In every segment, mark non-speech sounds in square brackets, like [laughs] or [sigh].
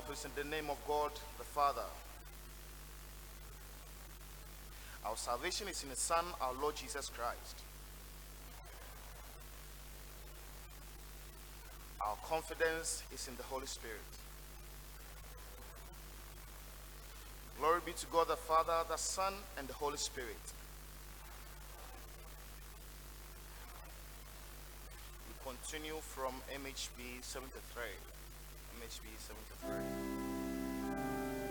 help is in the name of God the Father. Our salvation is in His Son, our Lord Jesus Christ. Our confidence is in the Holy Spirit. Glory be to God the Father, the Son, and the Holy Spirit. We continue from MHB 73. MHB 73. I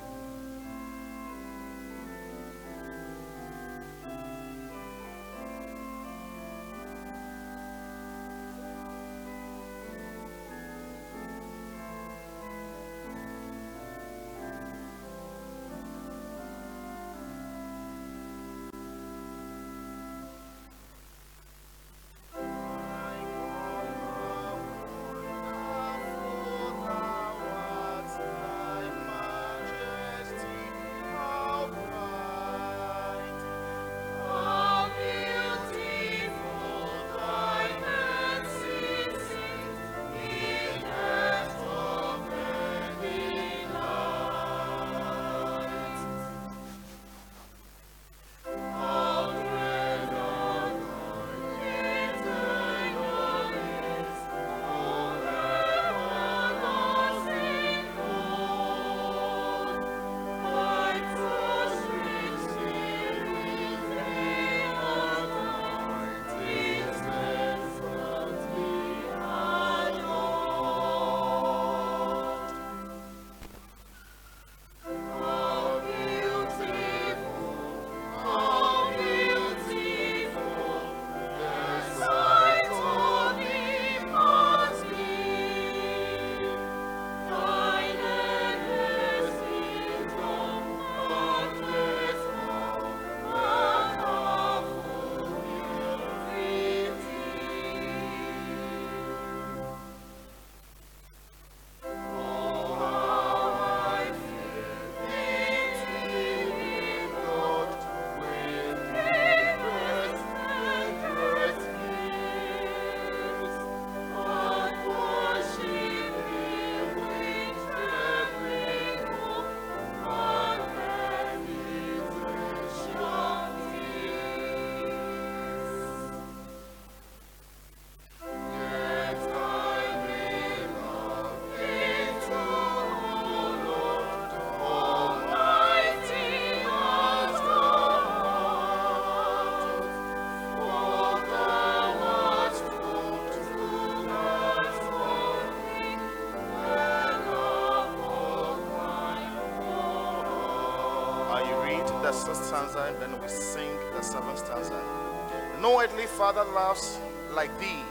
father loves like thee,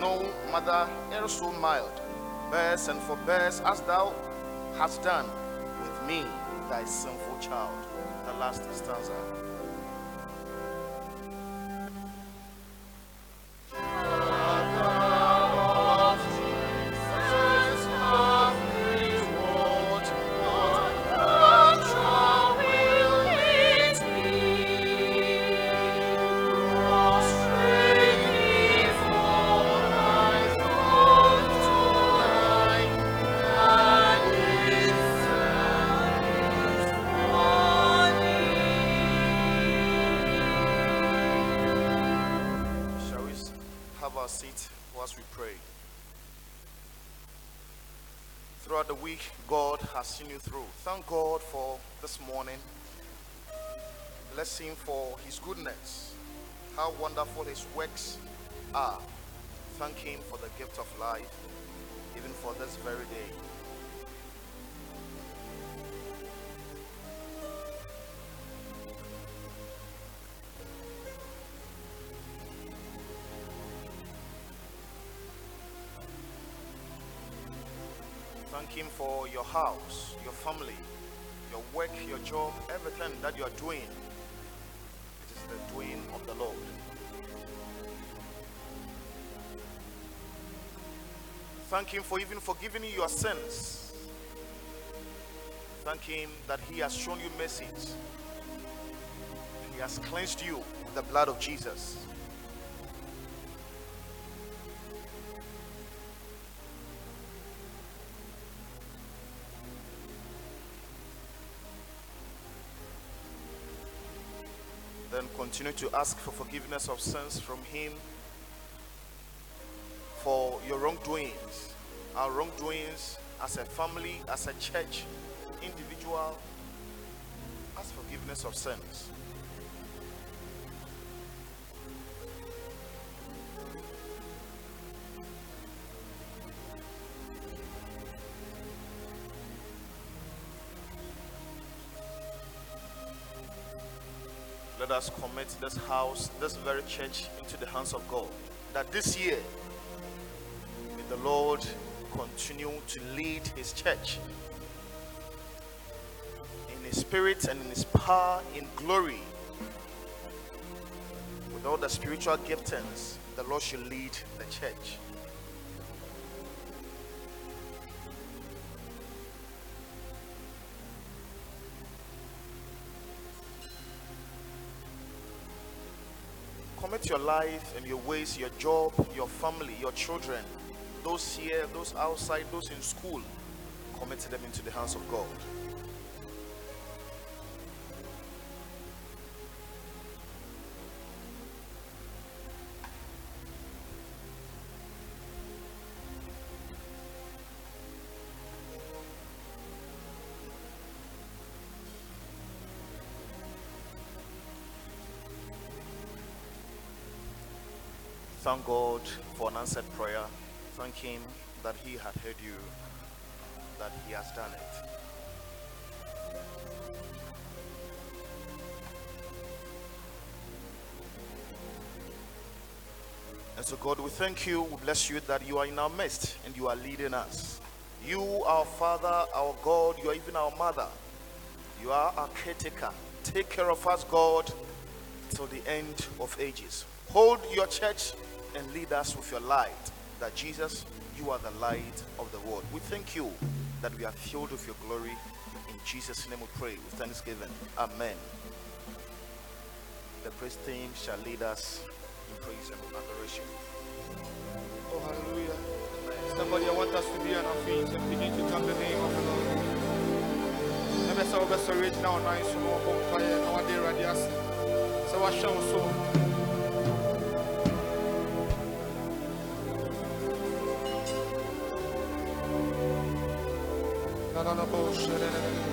no mother ever so mild. Bears and forbears as thou hast done with me, thy sinful child. The last stanza. Through. Thank God for this morning. Bless Him for His goodness. How wonderful His works are. Thank Him for the gift of life, even for this very day. Thank Him for your house, your family, your work, your job, everything that you are doing. It is the doing of the Lord. Thank Him for even forgiving you your sins. Thank Him that He has shown you mercy. He has cleansed you with the blood of Jesus. Continue to ask for forgiveness of sins from Him for your wrongdoings, our wrongdoings as a family, as a church, individual. Ask forgiveness of sins. Us commit this house, this very church, into the hands of God. That this year, may the Lord continue to lead His church in His spirit and in His power, in glory. With all the spiritual giftings, the Lord should lead the church. Commit your life and your ways, your job, your family, your children, those here, those outside, those in school. Commit them into the hands of God. Thank God for an answered prayer. Thank Him that He had heard you, that He has done it. And so, God, we thank you, we bless you that you are in our midst and you are leading us. You, our Father, our God, you are even our Mother. You are our caretaker. Take care of us, God, till the end of ages. Hold your church and lead us with your light. That Jesus, you are the light of the world. We thank you that we are filled with your glory. In Jesus' name we pray with thanksgiving. Amen. The praise team shall lead us in praise and adoration. Oh, hallelujah. Somebody, I want us to be on our feet and begin to thank the name of the Lord. Let me say, oh, we're so rich now, nice, so more bonfire, no one day, radius. So, I show so. No, no,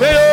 Anopeo,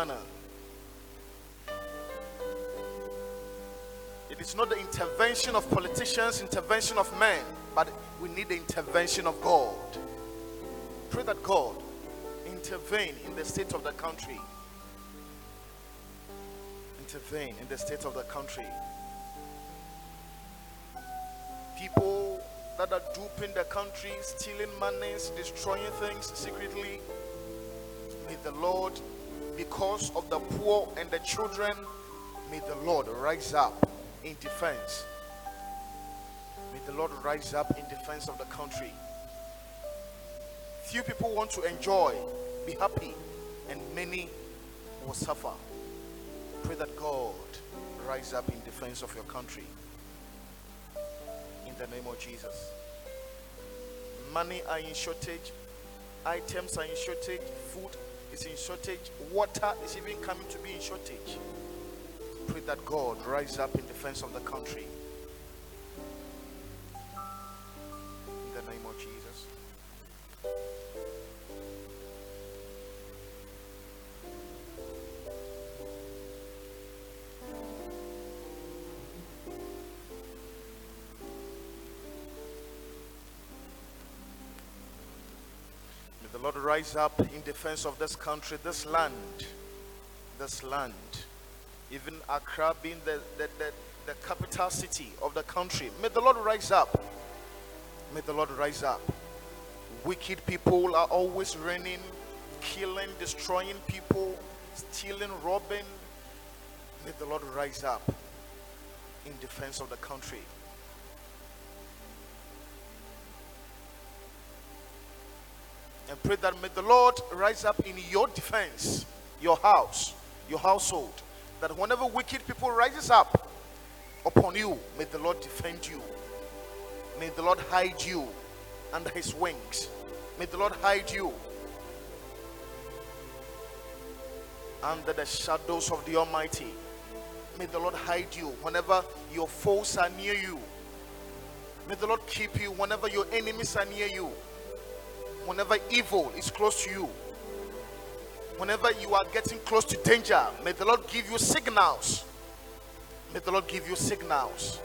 Ghana. It is not the intervention of politicians, intervention of men, but we need the intervention of God. Pray that God intervene in the state of the country. Intervene in the state of the country. People that are duping the country, stealing monies, destroying things secretly. The poor and the children, may the Lord rise up in defense. May the Lord rise up in defense of the country. Few people want to enjoy, be happy, and many will suffer. Pray that God rise up in defense of your country. In the name of Jesus. Money are in shortage, items are in shortage, food is in shortage, water is even coming to be in shortage pray that God rise up in defense of the country. Rise up in defense of this country, this land, this land even Accra being the, the, the, the capital city of the country. May the Lord rise up. May the Lord rise up. Wicked people are always reigning, killing, destroying people, stealing, robbing. May the Lord rise up in defense of the country. And pray that may the Lord rise up in your defense, your house, your household that whenever wicked people rises up upon you, may the Lord defend you. May the Lord hide you under his wings. May the Lord hide you under the shadows of the Almighty. May the Lord hide you whenever your foes are near you. May the Lord keep you whenever your enemies are near you. Whenever evil is close to you whenever you are getting close to danger, may the Lord give you signals. May the Lord give you signals.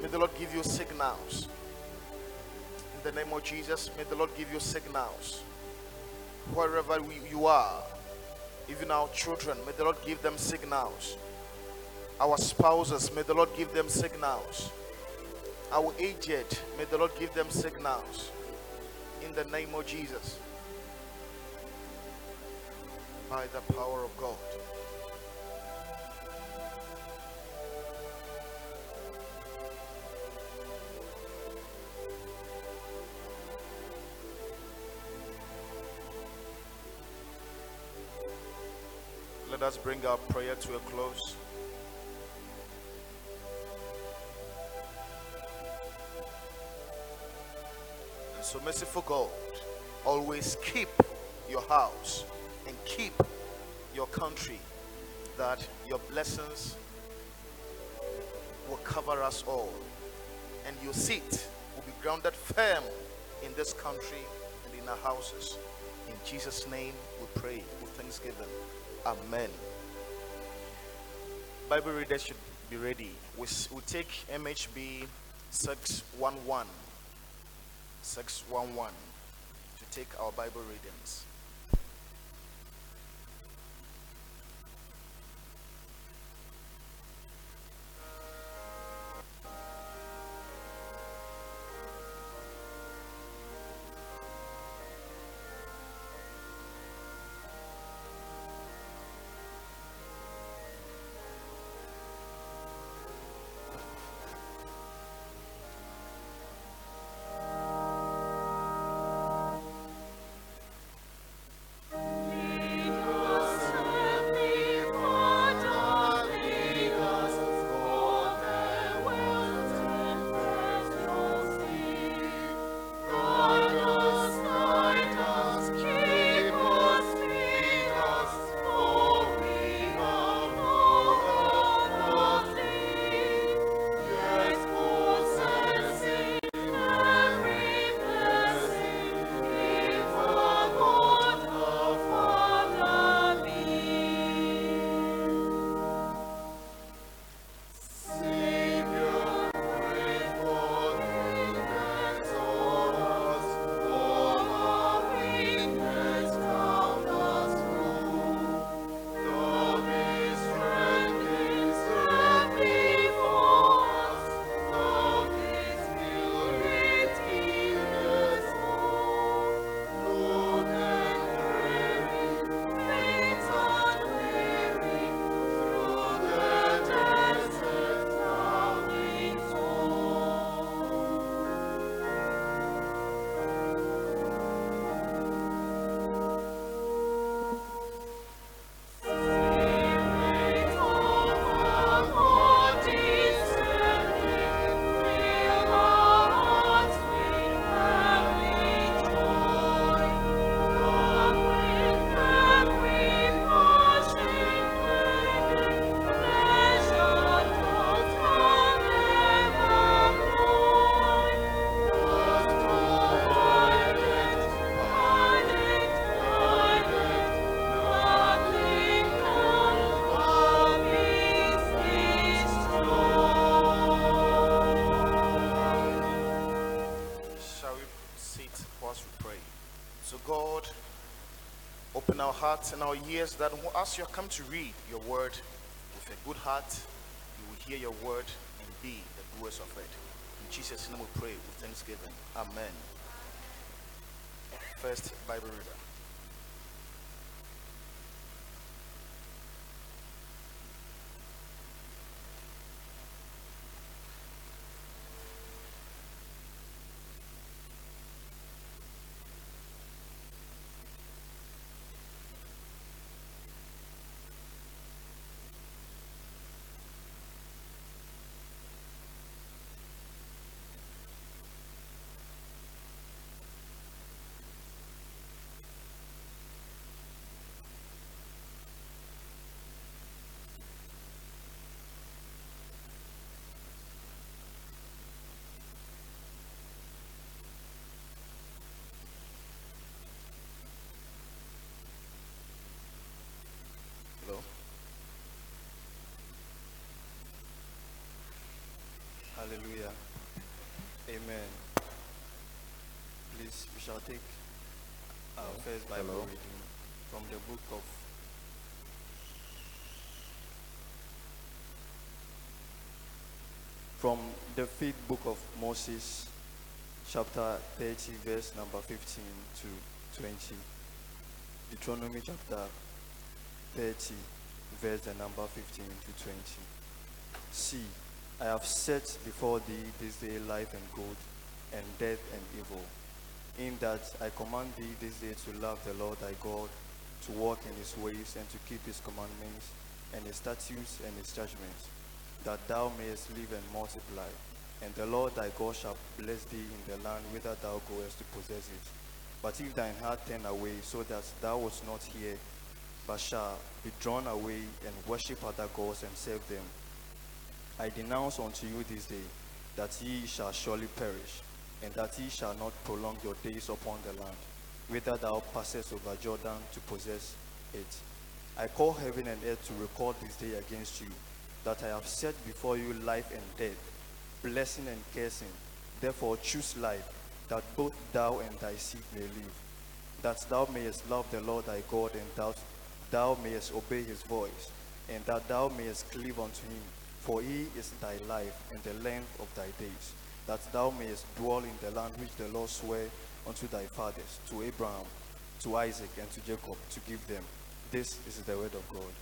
May the Lord give you signals. In the name of Jesus, may the Lord give you signals. Wherever you are, even our children, may the Lord give them signals. Our spouses, may the Lord give them signals. Our aged, may the Lord give them signals. In the name of Jesus by the power of God. Let us bring our prayer to a close. So, merciful God, always keep your house and keep your country, that your blessings will cover us all, and your seat will be grounded firm in this country and in our houses. In Jesus' name we pray with thanksgiving. Amen. Bible readers should be ready. We we take MHB 611. 611 to take our Bible readings. Hearts and our ears that as you come to read your word with a good heart, you will hear your word and be the doers of it. In Jesus' name we pray with thanksgiving. Amen. First Bible reader. Hello. Hallelujah. Amen. Please, we shall take our first Bible Hello. reading from the book of from the fifth book of Moses, chapter 30, verse number 15 to 20. Deuteronomy chapter 30, verse the number 15 to 20. See, I have set before thee this day life and good, and death and evil. In that I command thee this day to love the Lord thy God, to walk in his ways, and to keep his commandments, and his statutes and his judgments, that thou mayest live and multiply. And the Lord thy God shall bless thee in the land whither thou goest to possess it. But if thine heart turn away, so that thou wouldst not hear, but shall be drawn away and worship other gods and serve them, I denounce unto you this day that ye shall surely perish, and that ye shall not prolong your days upon the land, whither thou passest over Jordan to possess it. I call heaven and earth to record this day against you, that I have set before you life and death, blessing and cursing. Therefore choose life, that both thou and thy seed may live, that thou mayest love the Lord thy God, and thou, thou mayest obey his voice, and that thou mayest cleave unto him. For he is thy life and the length of thy days, that thou mayest dwell in the land which the Lord sware unto thy fathers, to Abraham, to Isaac, and to Jacob, to give them. This is the word of God.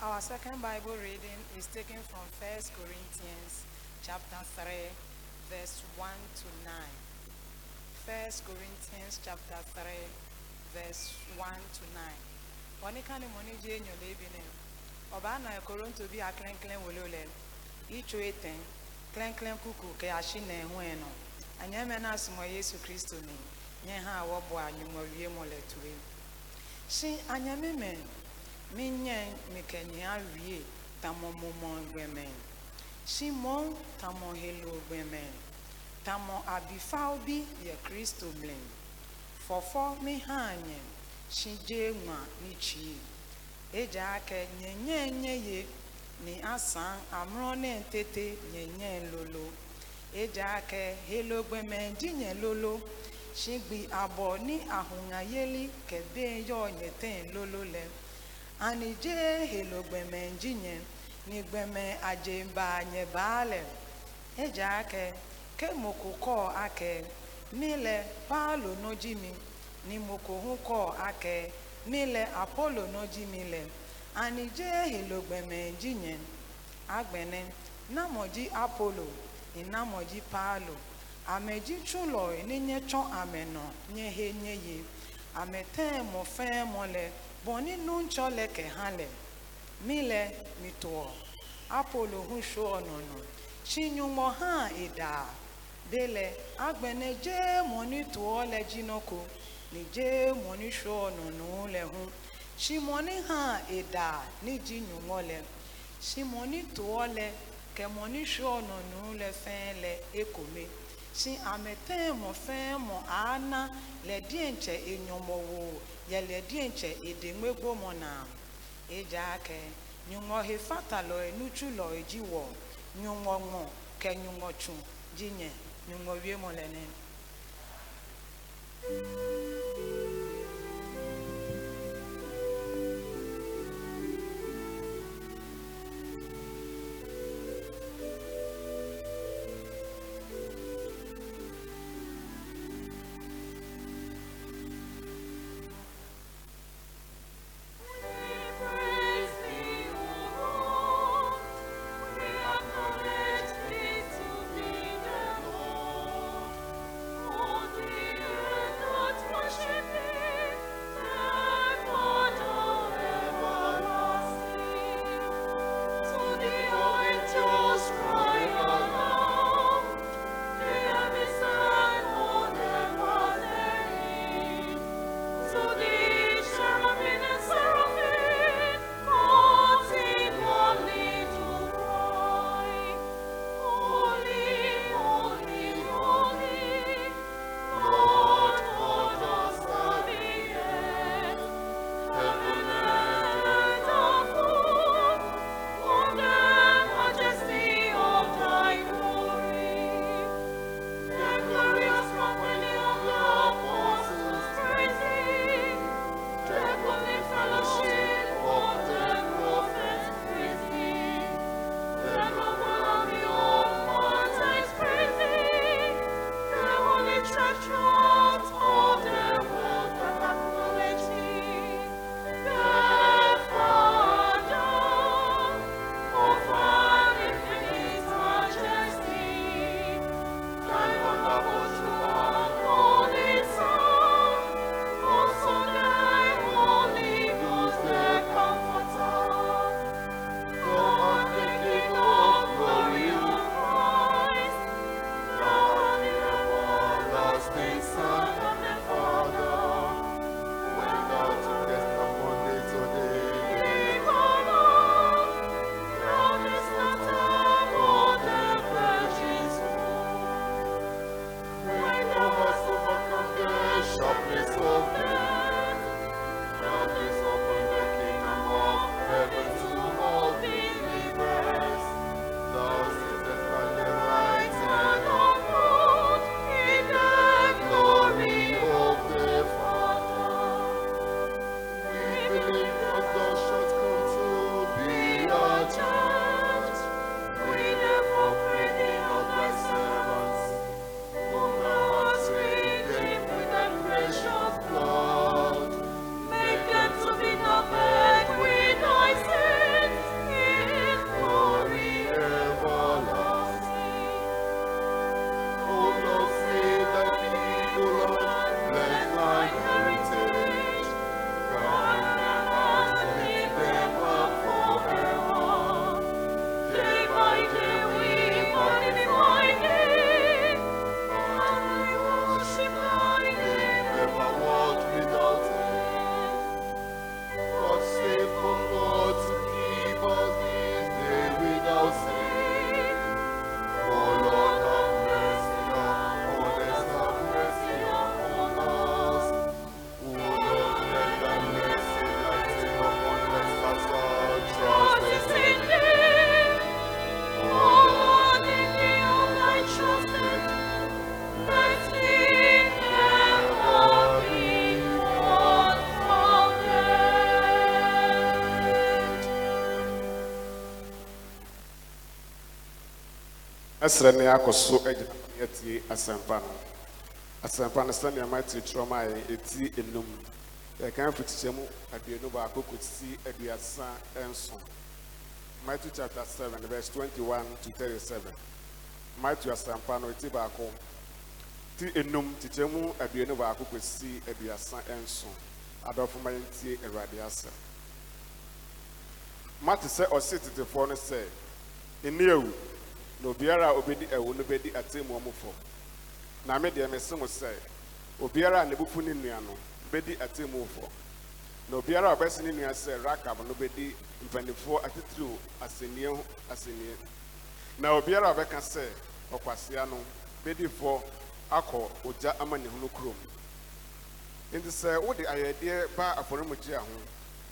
Our second Bible reading is taken from 1 Corinthians chapter 3, verse 1 to 9. 1 Corinthians chapter 3, verse 1 to 9. Wani kani moni je nyole ebine. Oba na Koronto bi a klen klen wole ole. Icho eten, klen klen kuku ke ashi na ehu eno. Anya me na asimo Yesu Kristo ni. Nye ha wo bo anyumo wie mo le tuwe. Shi anya me me minye mikenye awie tamo momo Shimon tamo helo gbemen, tamo abifa obi ye Kristo blen, fọfọ mi ha shije nwa n'ichi, eji aka nyenye enye ye, ni asan amụrụ na-etete nyenye lolo, eji aka helo gbemen dinye lolo, shigbi abọ ni ahụnyayeli kebe yọ nyete lolo le, anije helo gbemen dinye lolo. n'igbeme ajembanye baale eje ake kemokoco ake. Mile paolo nojimi nimokohuko ake. Nile apolo nojimile anije jinye agbene namoji apolo inamoji paalo ameji tsulo ninye tsɔ ameno nye he nye ye. Amete. mile mituo apolo hunsho nono. Chinyumo ha ida. Dele agbene je monituo le jinoko. Ni je monisho nono le hun shimoni ha ida ni jinyumo le. Shimoni tuo le kemonisho nono le fen le ekome. Si amete mo fen mo ana le dienche enyomo wo ye le dienche edemegbo mo na. ejake nyungo he fatalo e nuchulo e jiwo nyungo mo ke nyungo chu jinye nyungo wie molene Thank you. Ɛsrɛ ne akɔ so agyina yɛtie asɛmpa no. Asɛmpa no sɛnea mate twerɛ ma yɛ ɛti enum. Yɛkan fitikyɛ mu aduonu baako kɔsi aduasa nson. Matthew chapter 7 verse 21 to 37 matthew asɛmpa no ɛti baako. Ti enum kyekyɛ mu aduonu baako kɔsi aduasa nson. Adɔfo ma yɛntie awurade asɛm. Mate sɛ ɔse tetefoɔ no sɛ ɛni awu na obiara a obedi ɛwo no bedi atemmuo mu fɔ na me deɛ mese mo sɛ obiara a ne bufu ne nua no bedi atemmuo fɔ na obiara a ɔbɛse ne nua sɛ rakab no bedi mpanimfoɔ atitiriw asɛnniɛ ho asɛnniɛ na obiara a ɔbɛka sɛ ɔkwasea no bedi fɔ akɔ ogya amanehunu kurom. Nti sɛ wode ayɛdeɛ ba afɔremugyea ho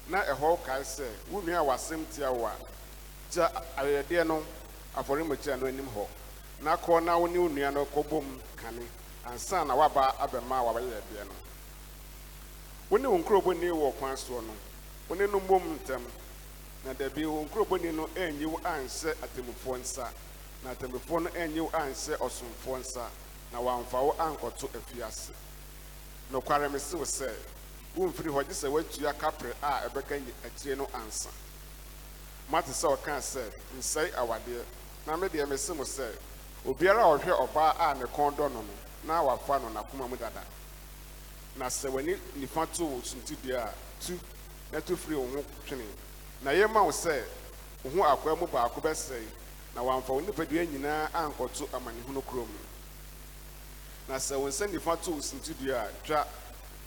na ɛhɔ kae sɛ wo nua a wasɛm tia wo a gya ayɛyɛdeɛ no afɔremukyia no anim hɔ na kɔ na wo ne wo nua no kɔbɔ mu kane. Ansa na waba abɛma a wabɛyɛdeɛ no. Wo ne wo nkurobɔni wɔ kwan soɔ no. Wo ne no mmom ntɛm na dabi wo nkurobɔni no anyi wo anhyɛ atemmufoɔ nsa. Na atemmufoɔ no anyi wo anhyɛ ɔsomfoɔ nsa. Na wamfa wo ankɔto afiase nokware mese wo sɛ womfiri hɔ gye sɛ woatua kapre a ɛbɛka akyire no ansa. Mate sɛ ɔkaa sɛ nsɛe awadeɛ. Na me deɛ mese mo sɛ obiara a ɔhwɛ ɔbaa a ne kɔn dɔ no no na wafa no n'akoma mu dada. Na sɛ w'ani nifa to wo suntidua a tu na tu firi wo ho twene. Na yɛma wo sɛ wo ho akoa mu baako bɛsɛe na wamfa wo nipadua nyinaa ankɔto amanehunu kurom na sɛ wo nsa nifa to wo suntidua a twa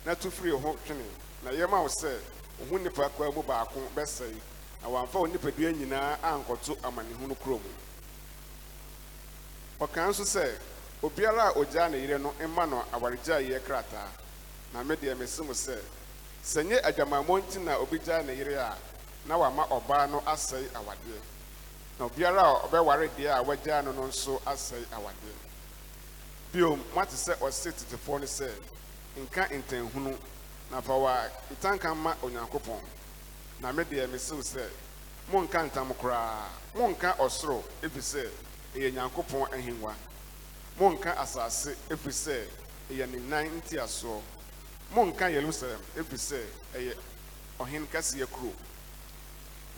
na tu firi wo ho twene. Na yɛma wo sɛ wo ho nipa akoa mu baako bɛsɛe na wamfa wo nipadua nyinaa ankɔto amanehunu kurom ɔkaa nso sɛ obiara a ogyaa ne no mma no awaregyaeɛ krataa. Na me deɛ mese mo sɛ sɛ nye adwamammɔ na obi gyaa ne yere a na wama ɔbaa no asɛe awadeɛ. Na obiara a ɔbɛware deɛ a wagyaa no no nso asɛe awadeɛ. Bio moate sɛ ɔse tetefoɔ no sɛ nka ntanhunu na fa wa ntanka ma onyankopɔn. Na me deɛ mese wo sɛ monka ntam koraa. Monka ɔsoro ɛfiri sɛ ɛyɛ nyankopɔn ahengua. Monka asase ɛfiri sɛ ɛyɛ ne nan ntiasoɔ. Monka yerusalem ɛfiri sɛ ɛyɛ ɔhen kɛseɛ kuro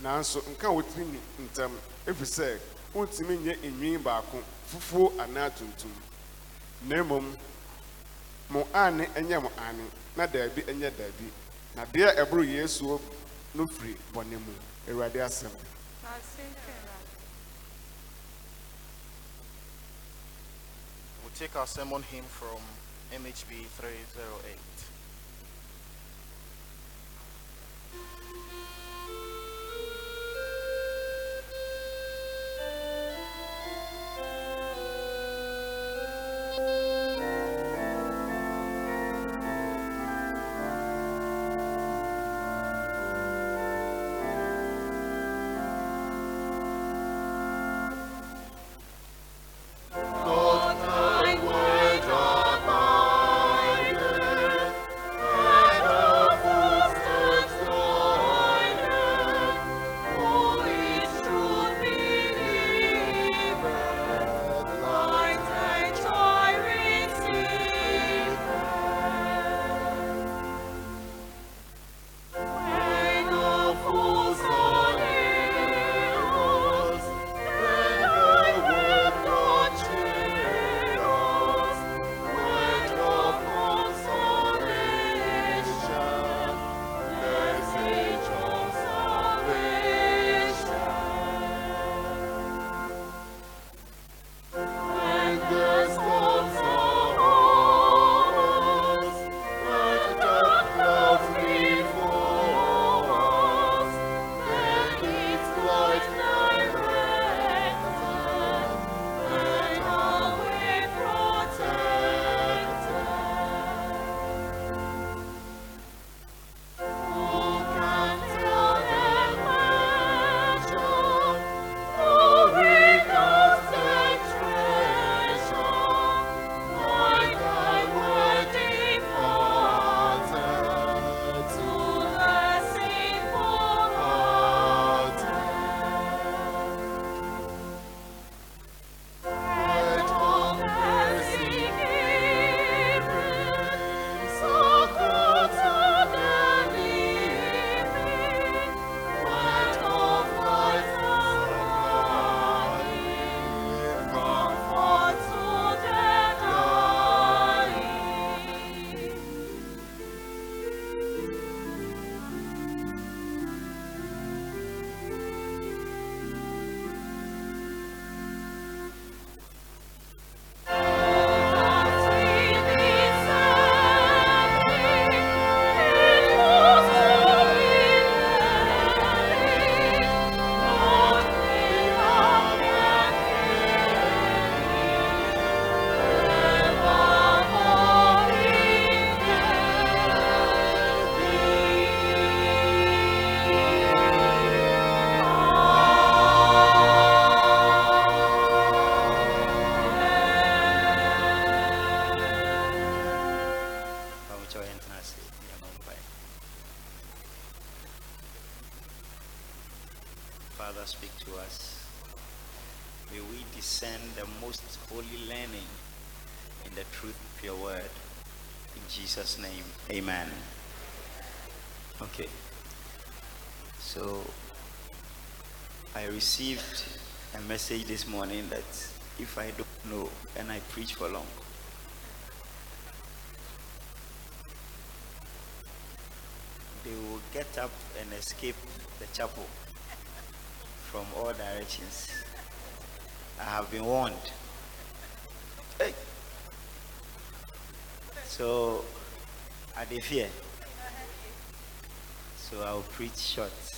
nanso nka wotiri ni ntam ɛfiri sɛ wontumi nyɛ enwin baako fufuo anaa tuntum. Na mmom mo ane ɛnyɛ mo ane na daabi ɛnyɛ daabi. Na deɛ ɛboro yesu no firi bɔne mu awurade asɛm. Take our sermon hymn from MHB 308. Message this morning that if I don't know and I preach for long, they will get up and escape the chapel from all directions. I have been warned. Hey. So, I dey fear. So I will preach short.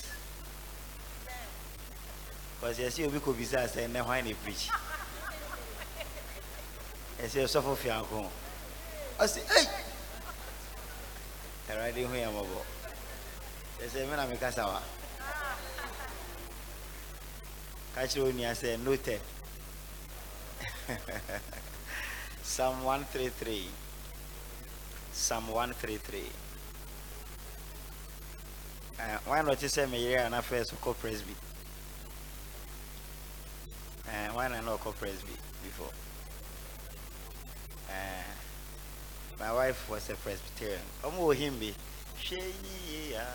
Because you see, we could be sad and now I preach. I say, so for Fianco. I say, hey! I ride in here, Mobo. I say, when I'm a Cassawa. Catch you when I say, noted. [laughs] Psalm 133. Psalm 133. Uh, why not you say, Maria, and I first call Presby? Uh, why not call presby before? Uh, my wife was a Presbyterian. Omo himbi. Sheyi ya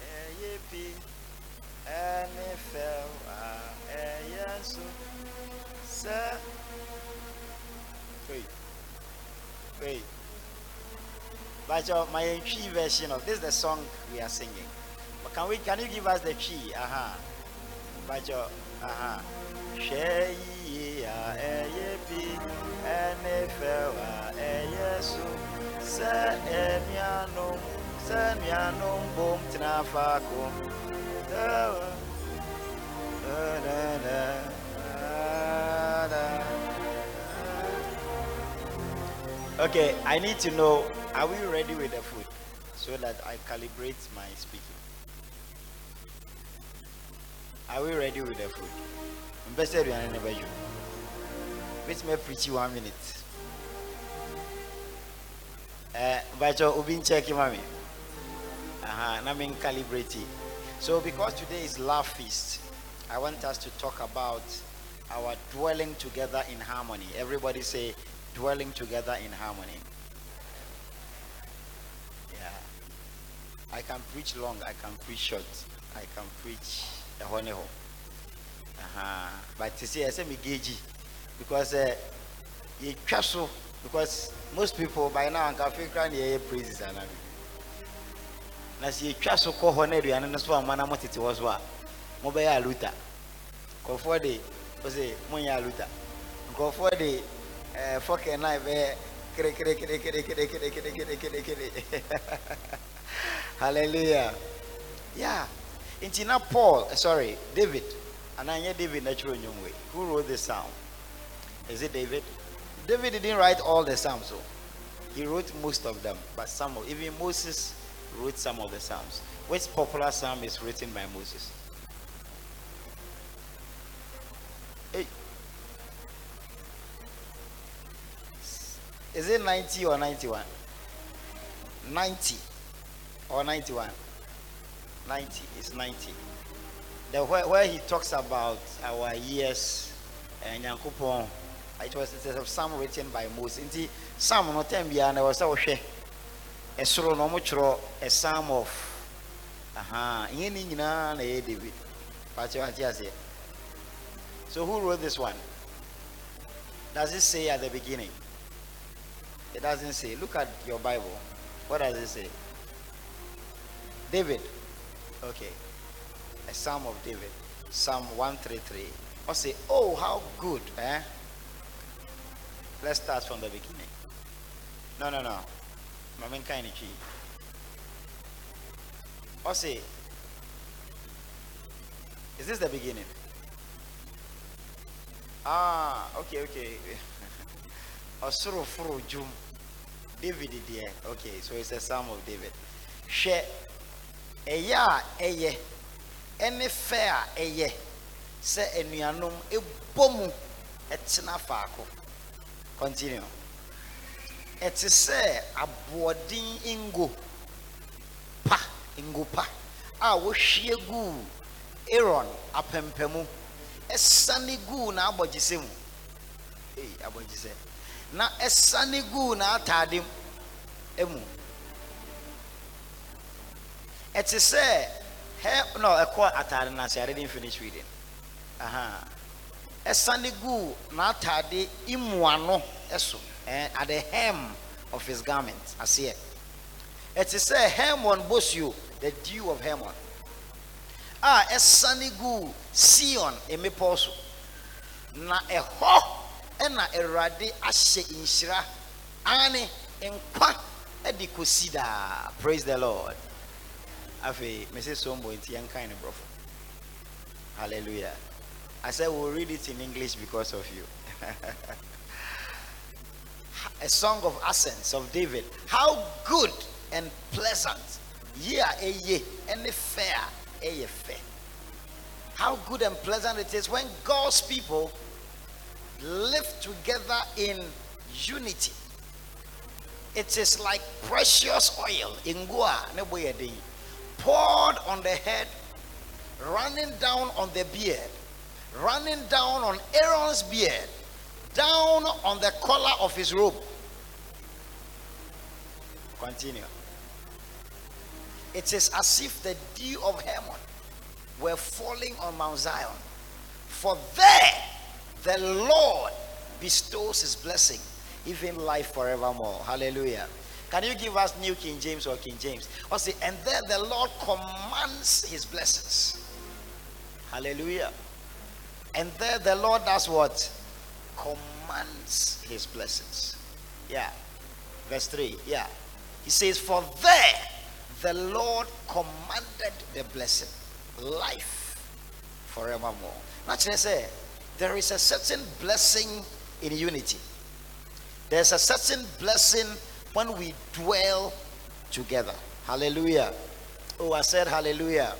eyepi NFL eyesu sa. Wait, wait. But your my tree version of this is the song we are singing. But can we can you give us the tree? Uh-huh. But your uh-huh hwɛ yie a ɛyɛ bi ɛne fɛw a ɛyɛ so sɛ ɛnuanom sɛ nuanom bom tena faako Okay, I need to know, are we ready with the food? So that I calibrate my speaking. Are we ready with the food? We are never you. Wait me preach one minute. Uh, but you'll be checking, mommy. Uh-huh, and I'm in. So, because today is Love Feast, I want us to talk about our dwelling together in harmony. Everybody say, dwelling together in harmony. Yeah. I can preach long, I can preach short, I can preach a honey hole. Uh-huh. But to see, I say me gauge because uh, you so because most people by now can feel crying the praises and everything. Na si etwa so kɔ hɔ na aduane no so ama na motete hɔ so a mobɛyɛ aluta nkɔfoɔ de ɔsɛ monyɛ aluta nkɔfoɔ de uh, fork and knife eh, kere kere kere kere kere kere kere kere kere kere [laughs] hallelujah yeah nti na paul uh, sorry david. Ananya david natural way who wrote this psalm? Is it david? David didn't write all the psalms so he wrote most of them but some of even moses wrote some of the psalms. Which popular psalm is written by moses? Hey. Is it 90 or 91? 90 or 91? 90 is 90. The where, where he talks about our years eh, and Yankupon, it was it is a psalm written by Moses. Inti psalm no time bia na wasa wohwe. Esoro no mo a psalm of aha, ihe ni nyinaa na yɛ David. Pacho ati ase. So who wrote this one? Does it say at the beginning? It doesn't say. Look at your Bible. What does it say? David. Okay. A Psalm of David. Psalm 133. Or say, oh, how good. Eh? Let's start from the beginning. No, no, no. Mamen kaini chi. Or say, is this the beginning? Ah, okay, okay. ɔsoro foro dwom david deɛ okay so it's a psalm of david hwɛ ɛyɛ a ɛyɛ. Ɛne fɛ a ɛyɛ. Sɛ anuanom ɛbɔ mu ɛtena faako. Continue. Ɛte sɛ aboɔden ngo pa ngo pa a wɔhwie gu aaron apɛmpɛmu ɛsane guu n'abɔgyesɛ mu. Abɔgyesɛ na ɛsane guu n'ataade mu ɛte sɛ hɛ no ɛkɔ ataade no ase i didn't finish reading aha. Ɛsane guu n'ataade imuano ɛso eh, at the hem of his garment aseɛ. Ɛte sɛ hermon bosuo the dew of hermon a ɛsane guu sion mmepɔ so. Na ɛhɔ ɛna awurade ahyɛ nhyira ane nkwa ɛde kɔsi daa. Praise the lord afei mese sombo nti yɛnkan ne borɔfo hallelujah. I said we'll read it in english because of you. [laughs] A song of ascents of david. How good and pleasant. Ye are eh, a ye and fair eh, a fair. How good and pleasant it is when god's people live together in unity. It is like precious oil. In Goa, poured on the head, running down on the beard, running down on Aaron's beard, down on the collar of his robe. Continue. It is as if the dew of Hermon were falling on Mount Zion. For there the Lord bestows his blessing, even life forevermore. Hallelujah. Can you give us New King James or King James? Or say, and there the Lord commands his blessings. Hallelujah. And there the Lord does what? Commands his blessings. Yeah. Verse 3. Yeah. He says, For there the Lord commanded the blessing, life forevermore. Naturally, say, there is a certain blessing in unity. There's a certain blessing when we dwell together. Hallelujah. Oh, I said hallelujah.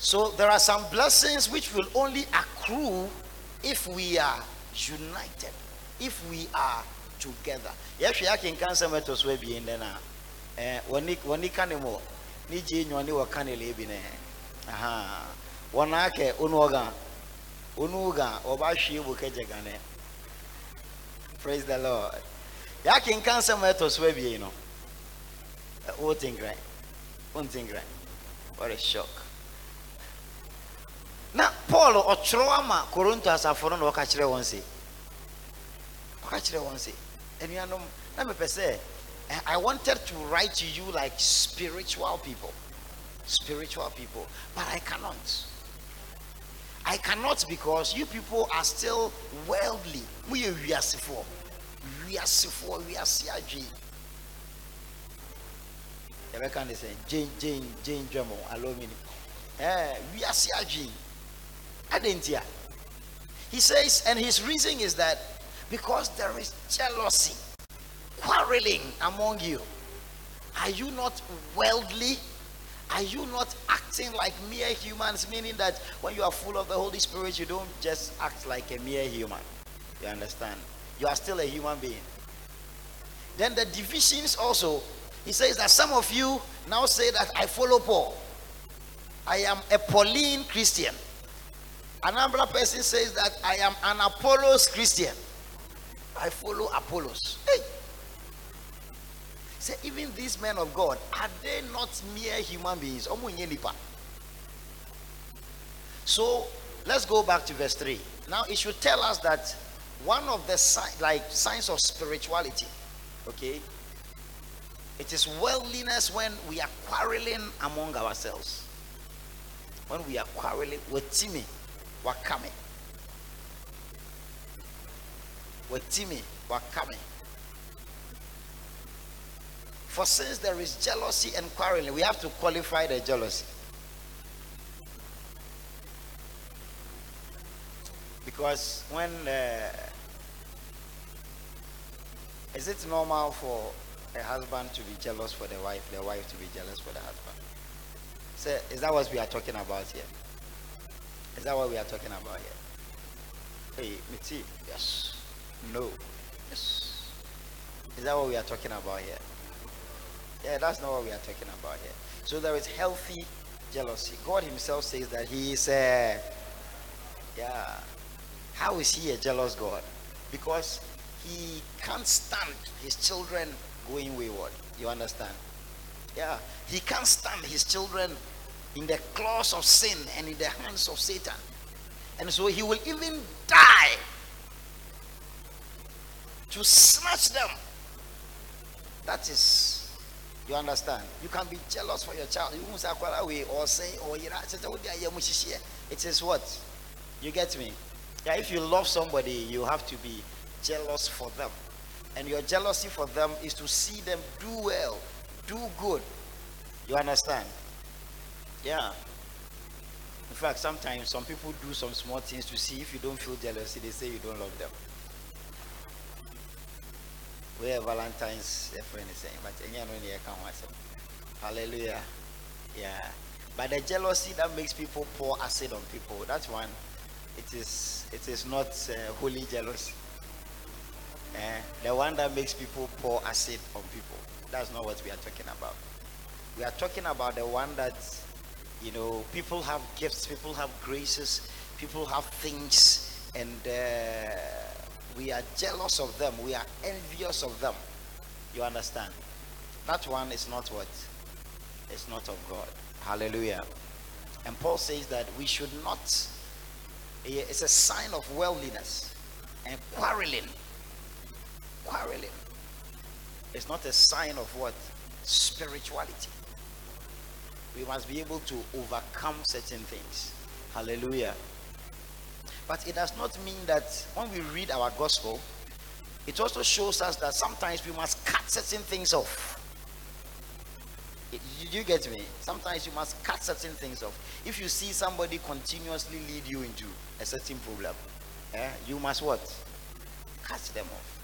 So there are some blessings which will only accrue if we are united, if we are together. Yes, we can cancel metals we be in now. Eh, when you can mo, ni je nyoni wa kan lebi ne. Aha. Wana ke unuga. Unuga oba hwie bu. Praise the Lord. Ya can cancel metals we be no. What thing right? One thing right. What a shock. na paul ɔtwerɛ ama koronto asafo no na ɔka kyerɛ wɔn se ɔka kyerɛ wɔn se anuanom na mepɛ sɛ i wanted to write to you like spiritual people spiritual people but i cannot i cannot because you people are still worldly moyɛ wiasefoɔ wiasefoɔ wiase adwene yɛbɛka ne sɛ jane jane jane dwamo alomini eh, wiase adwene Adentia. He says, and his reason is that because there is jealousy, quarreling among you. Are you not worldly? Are you not acting like mere humans? Meaning that when you are full of the Holy Spirit, you don't just act like a mere human. You understand? You are still a human being. Then the divisions also, he says that some of you now say that I follow Paul. I am a Pauline Christian. Another person says that I am an Apollos Christian. I follow Apollos. Hey. Say, even these men of God, are they not mere human beings? So let's go back to verse 3. Now it should tell us that one of the si- like signs of spirituality, okay, it is worldliness when we are quarreling among ourselves. When we are quarreling with Timmy, we're coming. For since there is jealousy and quarreling we have to qualify the jealousy. Because when uh, is it normal for a husband to be jealous for the wife the wife to be jealous for the husband so is that what we are talking about here is that what we are talking about here? Hey, Mitzi, yes. No. Yes. Is that what we are talking about here? Yeah, that's not what we are talking about here. So there is healthy jealousy. God Himself says that He is a. Yeah. How is He a jealous God? Because He can't stand His children going wayward. You understand? Yeah. He can't stand His children in the claws of sin and in the hands of Satan. And so He will even die to snatch them. That is you understand? You can be jealous for your child. You won't say or say or it is what? You get me? Yeah, if you love somebody, you have to be jealous for them. And your jealousy for them is to see them do well, do good. You understand? Yeah. In fact, sometimes some people do some small things to see if you don't feel jealousy, they say you don't love them where Valentine's a friend is saying, but hallelujah. Yeah. But the jealousy that makes people pour acid on people, that's one. It is it is not uh, holy jealousy. Uh, the one that makes people pour acid on people. That's not what we are talking about. We are talking about the one that you know people have gifts, people have graces, people have things, and uh, we are jealous of them, we are envious of them. You understand? That one is not what? It's not of God. Hallelujah. And Paul says that we should not, it's a sign of worldliness and quarreling. Quarreling. It's not a sign of what? Spirituality. We must be able to overcome certain things. Hallelujah. But it does not mean that when we read our gospel, it also shows us that sometimes we must cut certain things off. Did you get me? Sometimes you must cut certain things off. If you see somebody continuously lead you into a certain problem, eh, you must what? Cut them off.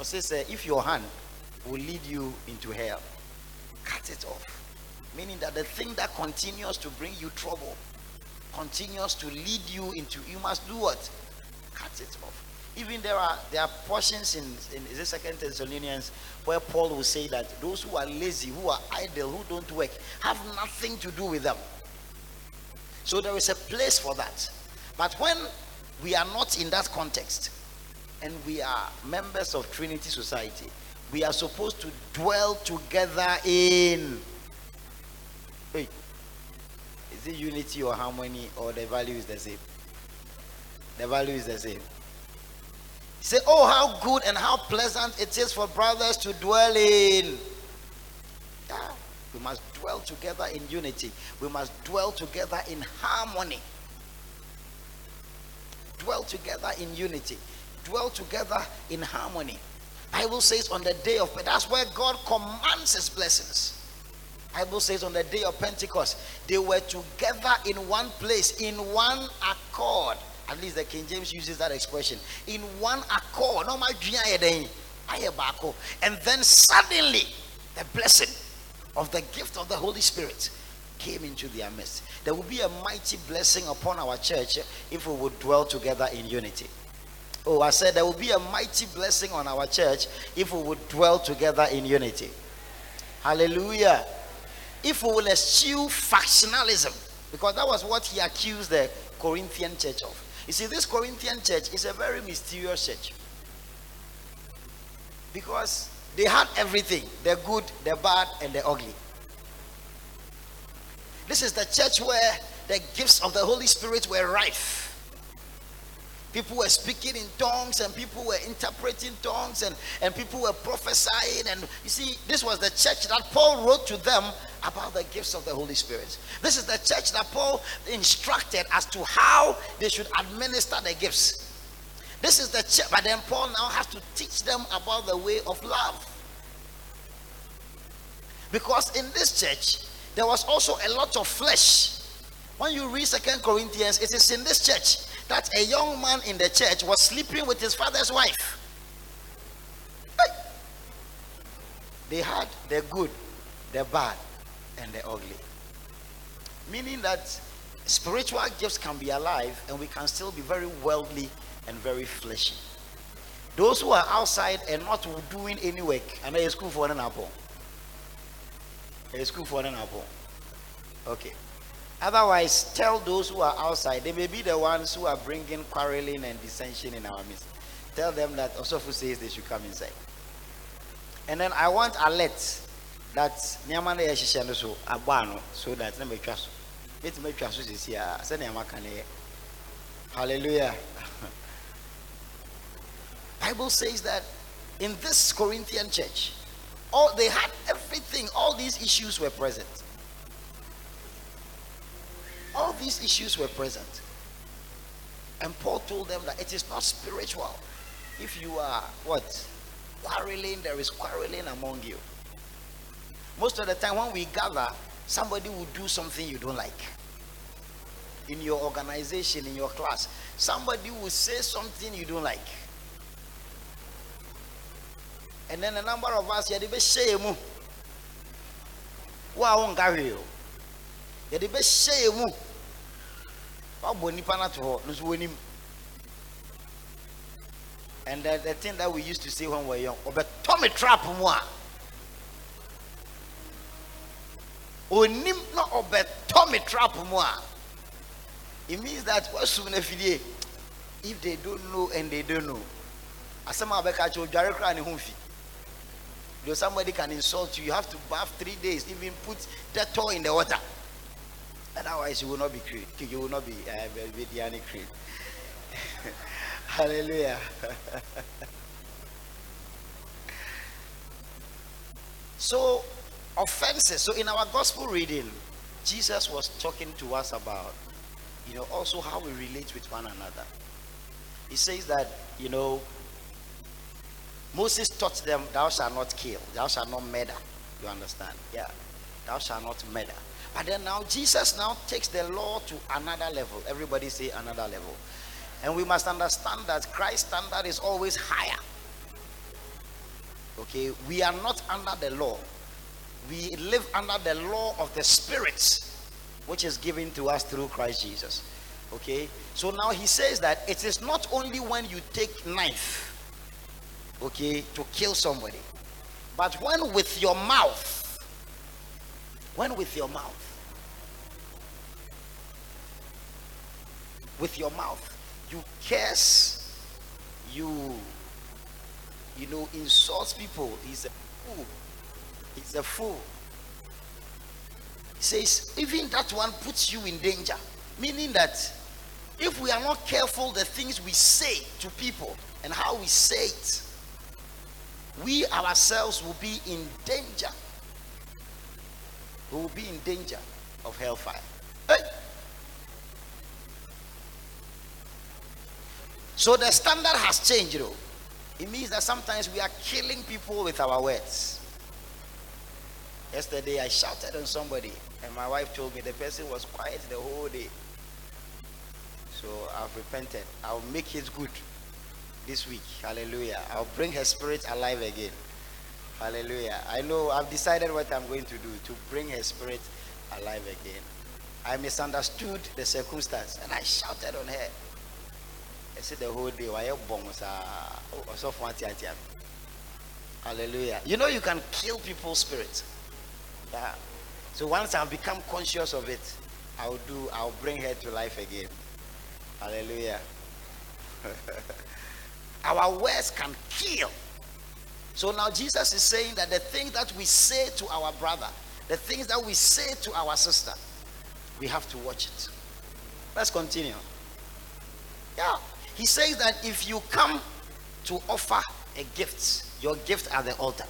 If your hand will lead you into hell, cut it off. Meaning that the thing that continues to bring you trouble, continues to lead you into you must do what? Cut it off. Even there are there are portions in in the second thessalonians where paul will say that those who are lazy who are idle who don't work have nothing to do with them. So there is a place for that. But when we are not in that context and we are members of trinity society we are supposed to dwell together in wait is it unity or harmony or the value is the same? The value is the same. Say, oh, how good and how pleasant it is for brothers to dwell in. Yeah. We must dwell together in unity. We must dwell together in harmony. Dwell together in unity. Dwell together in harmony. Bible says on the day of that's where God commands his blessings. Bible says on the day of Pentecost, they were together in one place, in one accord. At least the King James uses that expression. In one accord. No And then suddenly, the blessing of the gift of the Holy Spirit came into their midst. There will be a mighty blessing upon our church if we would dwell together in unity. Oh, I said there will be a mighty blessing on our church if we would dwell together in unity. Hallelujah if we will eschew factionalism, because that was what he accused the Corinthian church of. You see, this Corinthian church is a very mysterious church because they had everything the good, the bad, and the ugly. This is the church where the gifts of the Holy Spirit were rife. People were speaking in tongues and people were interpreting tongues and, and people were prophesying. And you see, this was the church that Paul wrote to them about the gifts of the Holy Spirit. This is the church that Paul instructed as to how they should administer the gifts. This is the church, but then Paul now has to teach them about the way of love. Because in this church, there was also a lot of flesh. When you read Second Corinthians, it is in this church that a young man in the church was sleeping with his father's wife. They had the good, the bad, and the ugly. Meaning that spiritual gifts can be alive and we can still be very worldly and very fleshy. Those who are outside and not doing any work, and they school for an apple. A school for an apple. Okay. Otherwise, tell those who are outside, they may be the ones who are bringing quarreling and dissension in our midst. Tell them that Osofu says they should come inside. And then I want alert that nneɛma no yɛ hyehyɛ no so that na matwa so mɛtumi atwa so a sɛnea hallelujah. [laughs] Bible says that in this corinthian church all they had everything. All these issues were present all these issues were present. And paul told them that it is not spiritual. If you are what? Quarreling there is quarreling among you. Most of the time when we gather somebody will do something you don't like. In your organization in your class somebody will say something you don't like. And then a number of us yɛde bɛhyɛ yɛ mu wo a wonka hwee o mu wabɔ nipa no ato hɔ no so wɔnim. And the, the thing that we used to say when we were young ɔbɛtɔ me trap mu a. Onim na ɔbɛtɔ me trap mu a. It means that wasum no afidie. If they don't know and they don't know asɛm a bɛka kyɛ odware koraa ne ho fi though somebody can insult you. You have to bath three days even put dettol in the water otherwise you will not be clean you will not be uh, clean [laughs] hallelujah. [laughs] So offenses. So in our gospel reading jesus was talking to us about you know also how we relate with one another. He says that you know moses taught them thou shalt not kill. Thou shalt not murder. You understand? Yeah. Thou shalt not murder but then now jesus now takes the law to another level. Everybody say another level. And we must understand that christ's standard is always higher. Okay we are not under the law. We live under the law of the spirit which is given to us through christ jesus. Okay so now he says that it is not only when you take knife okay to kill somebody but when with your mouth when with your mouth. With your mouth. You curse. You you know insult people. He's a fool. He's a fool. He says even that one puts you in danger. Meaning that if we are not careful the things we say to people and how we say it we ourselves will be in danger we will be in danger of hellfire. Hey! so the standard has changed though. It means that sometimes we are killing people with our words. Yesterday i shouted on somebody and my wife told me the person was quiet the whole day. So i've repented. I'll make it good this week. Hallelujah. I'll bring her spirit alive again hallelujah i know i've decided what i'm going to do to bring her spirit alive again i misunderstood the circumstance and i shouted on her I said the whole day, why bombs are uh, oh, so Hallelujah. You know you can kill people's spirit. Yeah. So once I've become conscious of it, I'll do I'll bring her to life again. Hallelujah. [laughs] Our words can kill. So now Jesus is saying that the things that we say to our brother, the things that we say to our sister, we have to watch it. Let's continue. Yeah. He says that if you come to offer a gift, your gift at the altar,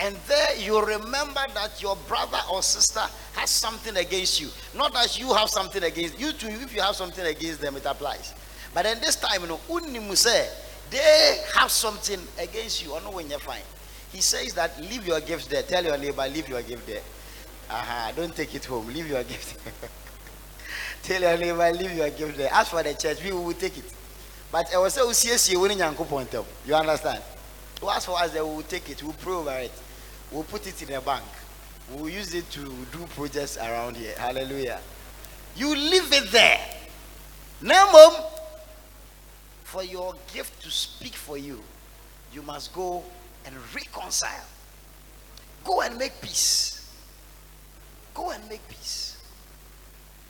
and there you remember that your brother or sister has something against you, not that you have something against you too. If you have something against them, it applies. But then this time, you know, they have something against you. I know when you're fine. He says that leave your gift there. Tell your neighbor, leave your gift there. Uh-huh, don't take it home. Leave your gift. [laughs] Tell your neighbor, leave your gift there. As for the church, we will take it. But I was say, "Usiesi winning them. You understand? As for us, they will take it. We'll pray over it. We'll put it in a bank. We'll use it to do projects around here. Hallelujah. You leave it there. No, mom. For your gift to speak for you, you must go and reconcile. Go and make peace. Go and make peace.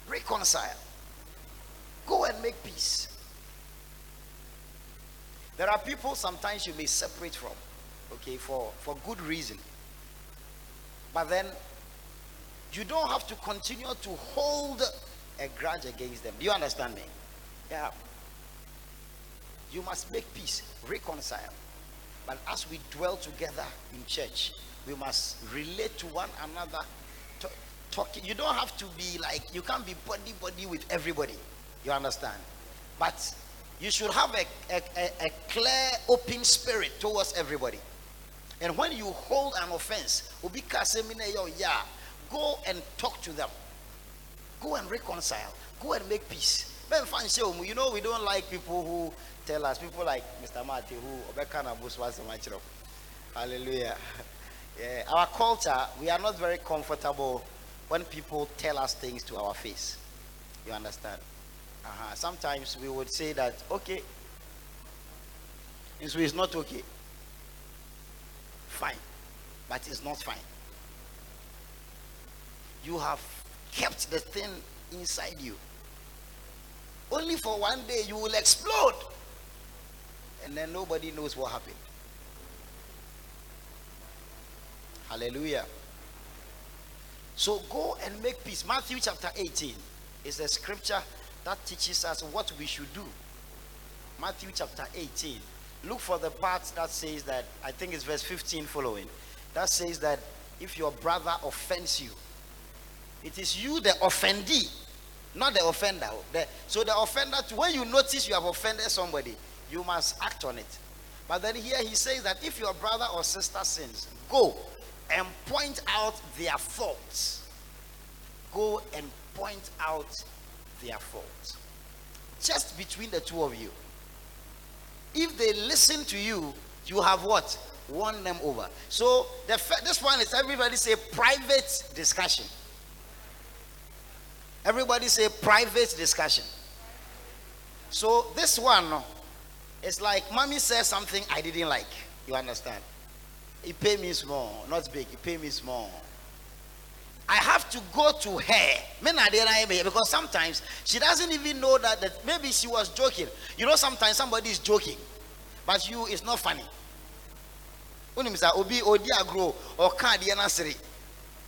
reconcile. Go and make peace. There are people sometimes you may separate from, okay, for, for good reason. But then you don't have to continue to hold a grudge against them. Do you understand me? Yeah. You must make peace, reconcile. But as we dwell together in church, we must relate to one another. Talking. You don't have to be like you can't be body body with everybody. You understand? But you should have a, a, a, clear, open spirit towards everybody. And when you hold an offense, go and talk to them. Go and reconcile. Go and make peace. You know we don't like people who tell us people like Mr. Marty who obekana buswa semachiro. Hallelujah. Yeah, our culture, we are not very comfortable when people tell us things to our face. You understand? Uh-huh. Sometimes we would say that, okay, and so it's not okay. Fine, but it's not fine. You have kept the thing inside you. Only for one day you will explode, and then nobody knows what happened. Hallelujah. So go and make peace. Matthew chapter 18 is a scripture that teaches us what we should do. Matthew chapter 18. Look for the part that says that, I think it's verse 15 following, that says that if your brother offends you, it is you the offendee, not the offender. The- so the offender, when you notice you have offended somebody, you must act on it. But then here he says that if your brother or sister sins, go and point out their faults. Go and point out their faults. Just between the two of you. If they listen to you, you have what? Won them over. So the fir- this one is everybody say private discussion. Everybody say private discussion. So this one it's like mommy says something I didn't like. You understand? He pay me small, not big. He pay me small. I have to go to her because sometimes she doesn't even know that, that maybe she was joking. You know, sometimes somebody is joking, but you it's not funny. Obi odi agro.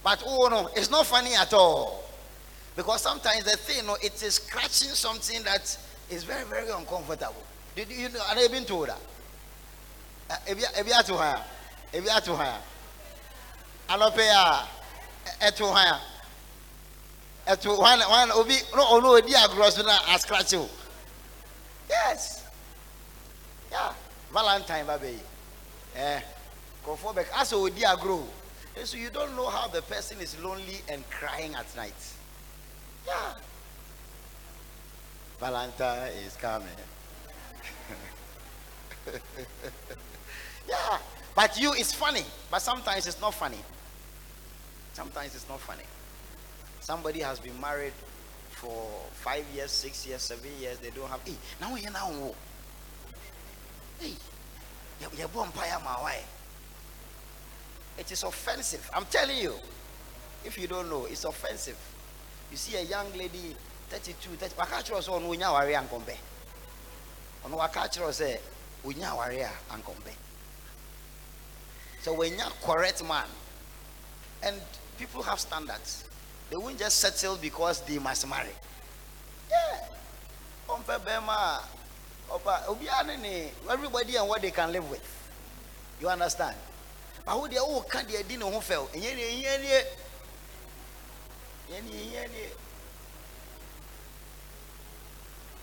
But oh no, it's not funny at all. Because sometimes the thing, you know, it is scratching something that is very, very uncomfortable. Did you know? And I've been told that. Uh, Ebi ebi ato ha, ebi ato ha. Anope a, eto ha. Eto one one obi no ono odi agro so na a scratch you. Yes. Yeah. Valentine baby. Eh. Comfort back. As odi agro. And so you don't know how the person is lonely and crying at night. Yeah. Valentine is coming. [laughs] yeah. But you, it's funny. But sometimes it's not funny. Sometimes it's not funny. Somebody has been married for five years, six years, seven years. They don't have. Hey, now you now. Oh. Hey, you're born my wife. It is offensive. I'm telling you. If you don't know, it's offensive. You see a young lady, 32, 30, waka kyerɛ sɛ ɔno onya aware ankɔmpɛ. Ɔno waka kyerɛ sɛ onya aware a ankɔmpɛ. So you're correct man, and people have standards, they won't just settle because they must marry. Yeah. Ɔmpɛ bɛrima a, ɔba obiara ne ne everybody and what they can live with. You understand? But who deɛ ɔka deɛ di ne ho fɛw, ɛnyɛ deɛ ɛnyɛ deɛ.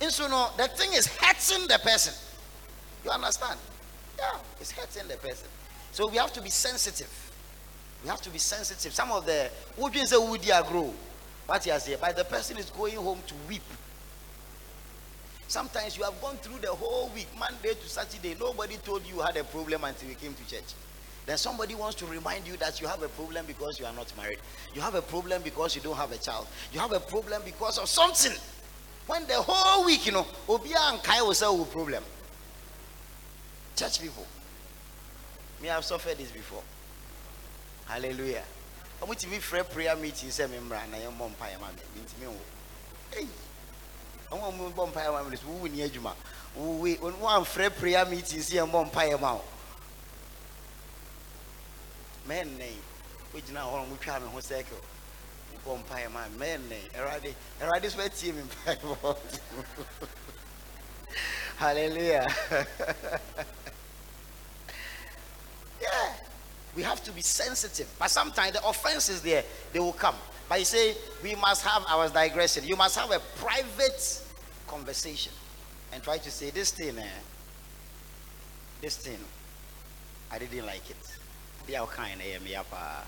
Nso no the thing is hurting the person you understand? Yeah it's hurting the person. So we have to be sensitive. We have to be sensitive. Some of the wodwin sɛ wodi agro what you say but the person is going home to weep. Sometimes you have gone through the whole week monday to saturday nobody told you you had a problem until you came to church. Then somebody wants to remind you that you have a problem because you are not married. You have a problem because you don't have a child. You have a problem because of something. When the whole week you know obia and kai will say a problem church people me have suffered this before hallelujah I'm going to be free prayer meeting say eh, me mbra na yem mpa yem ame ntimi wo Hey, I want to bomb fire. I'm just wooing Yajuma. We when one free prayer meeting, see eh, a bomb fire mouth. Men, nay, which now on we come in one circle. Bomb fire man, men, nay, Eradi, Eradi's wet team [laughs] in fire. Hallelujah. [laughs] yeah. We have to be sensitive. But sometimes the offense is there, they will come. But you say, we must have, I was digressing, you must have a private conversation and try to say, this thing, eh, this thing, I didn't like it. They are kind of me up. uh,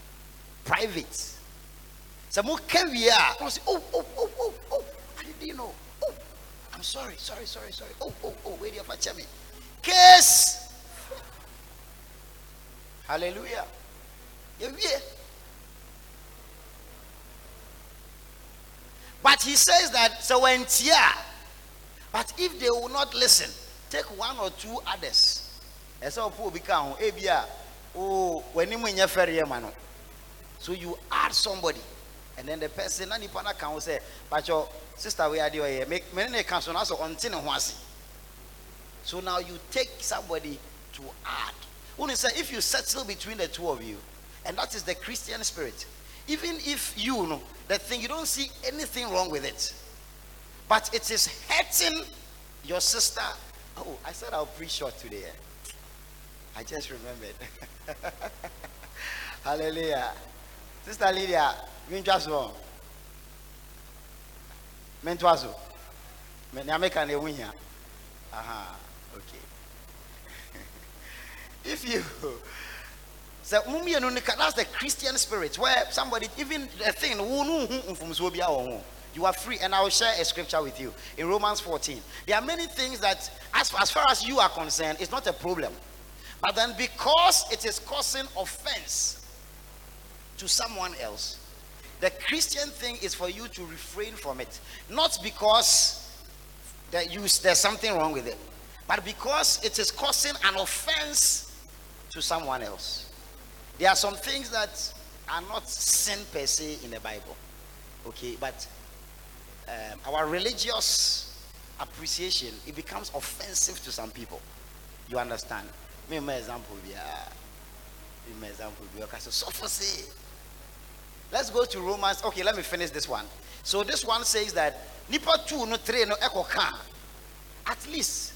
Private. Some more carry oh, oh, oh, oh, oh, I didn't know. Sorry, sorry, sorry, sorry. Oh, oh, oh, wait here for me. Case. Hallelujah. Yeah. But he says that so when tia, but if they will not listen, take one or two others. As a poor become ebia oh when you mean mano. So you add somebody, and then the person and the can say, but your sister we are make many cancel also on tin So now you take somebody to add. You say if you settle between the two of you, and that is the Christian spirit, even if you know the thing, you don't see anything wrong with it, but it is hurting your sister. Oh, I said I'll preach short today. I just remembered. [laughs] Hallelujah. Sister Lydia, you just wrong. Mentwazo. Menameka ne winya. Aha, okay. [laughs] if you so that's the Christian spirit where somebody even a thing you are free and I will share a scripture with you in Romans 14 there are many things that as, as far as you are concerned it's not a problem but then because it is causing offense to someone else the Christian thing is for you to refrain from it not because that you, there's something wrong with it but because it is causing an offense to someone else. There are some things that are not sin per se in the Bible, okay, but um, our religious appreciation it becomes offensive to some people. You understand? Me, my example, yeah. My example, because so for say. Let's go to Romans. Okay, let me finish this one. So this one says that nipa two no three no echo can. At least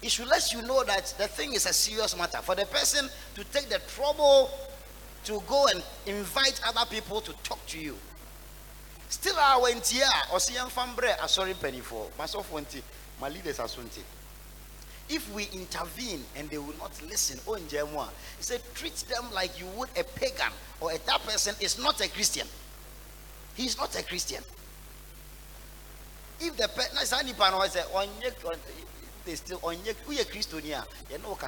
it should let you know that the thing is a serious matter. For the person to take the trouble to go and invite other people to talk to you. Still, I went here, or see, I'm fambre, a sorry penny for myself, my leaders are sunti. If we intervene and they will not listen, oh, he said, treat them like you would a pagan or a that person is not a Christian. He is not a Christian. If the person, they still on you know.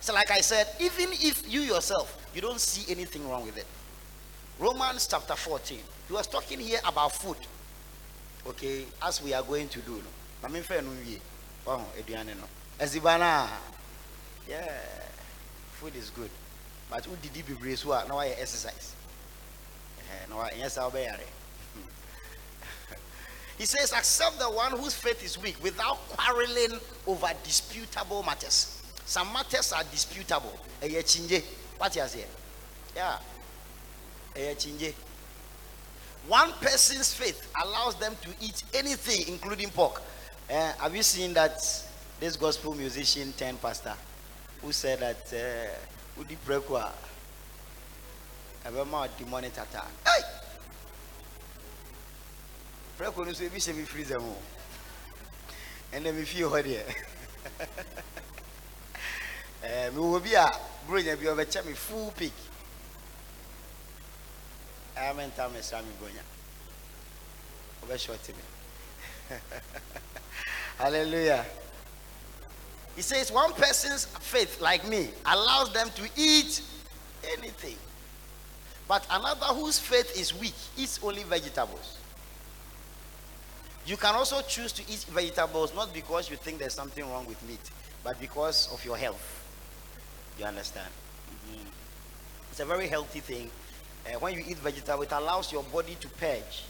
So like I said, even if you yourself you don't see anything wrong with it. Romans chapter 14. He was talking here about food. Okay, as we are going to do. No Ezibana. Yeah. Food is good. But who did be brace now I exercise. Eh, no, yes, I'll be [laughs] he says, accept the one whose faith is weak without quarreling over disputable matters. Some matters are disputable. What you say? Yeah. One person's faith allows them to eat anything, including pork. Uh, have you seen that this gospel musician turned pastor who said that uh, Udi Prekwa, Abema demonic attack? Hey! prɛko no nso ebi hyɛ me freezer mu ɛnna me fie hɔ deɛ ɛɛ mewɔ bi a bronya bi ɔbɛkyɛ me full pig ɛyà mɛ nta mɛ sra me bronya ɔbɛhyɛ ɔte me. [laughs] Hallelujah he says one person's faith like me allows them to eat anything but another whose faith is weak eats only vegetables you can also choose to eat vegetables not because you think there's something wrong with meat, but because of your health. You understand? Mm-hmm. It's a very healthy thing. Uh, when you eat vegetable, it allows your body to purge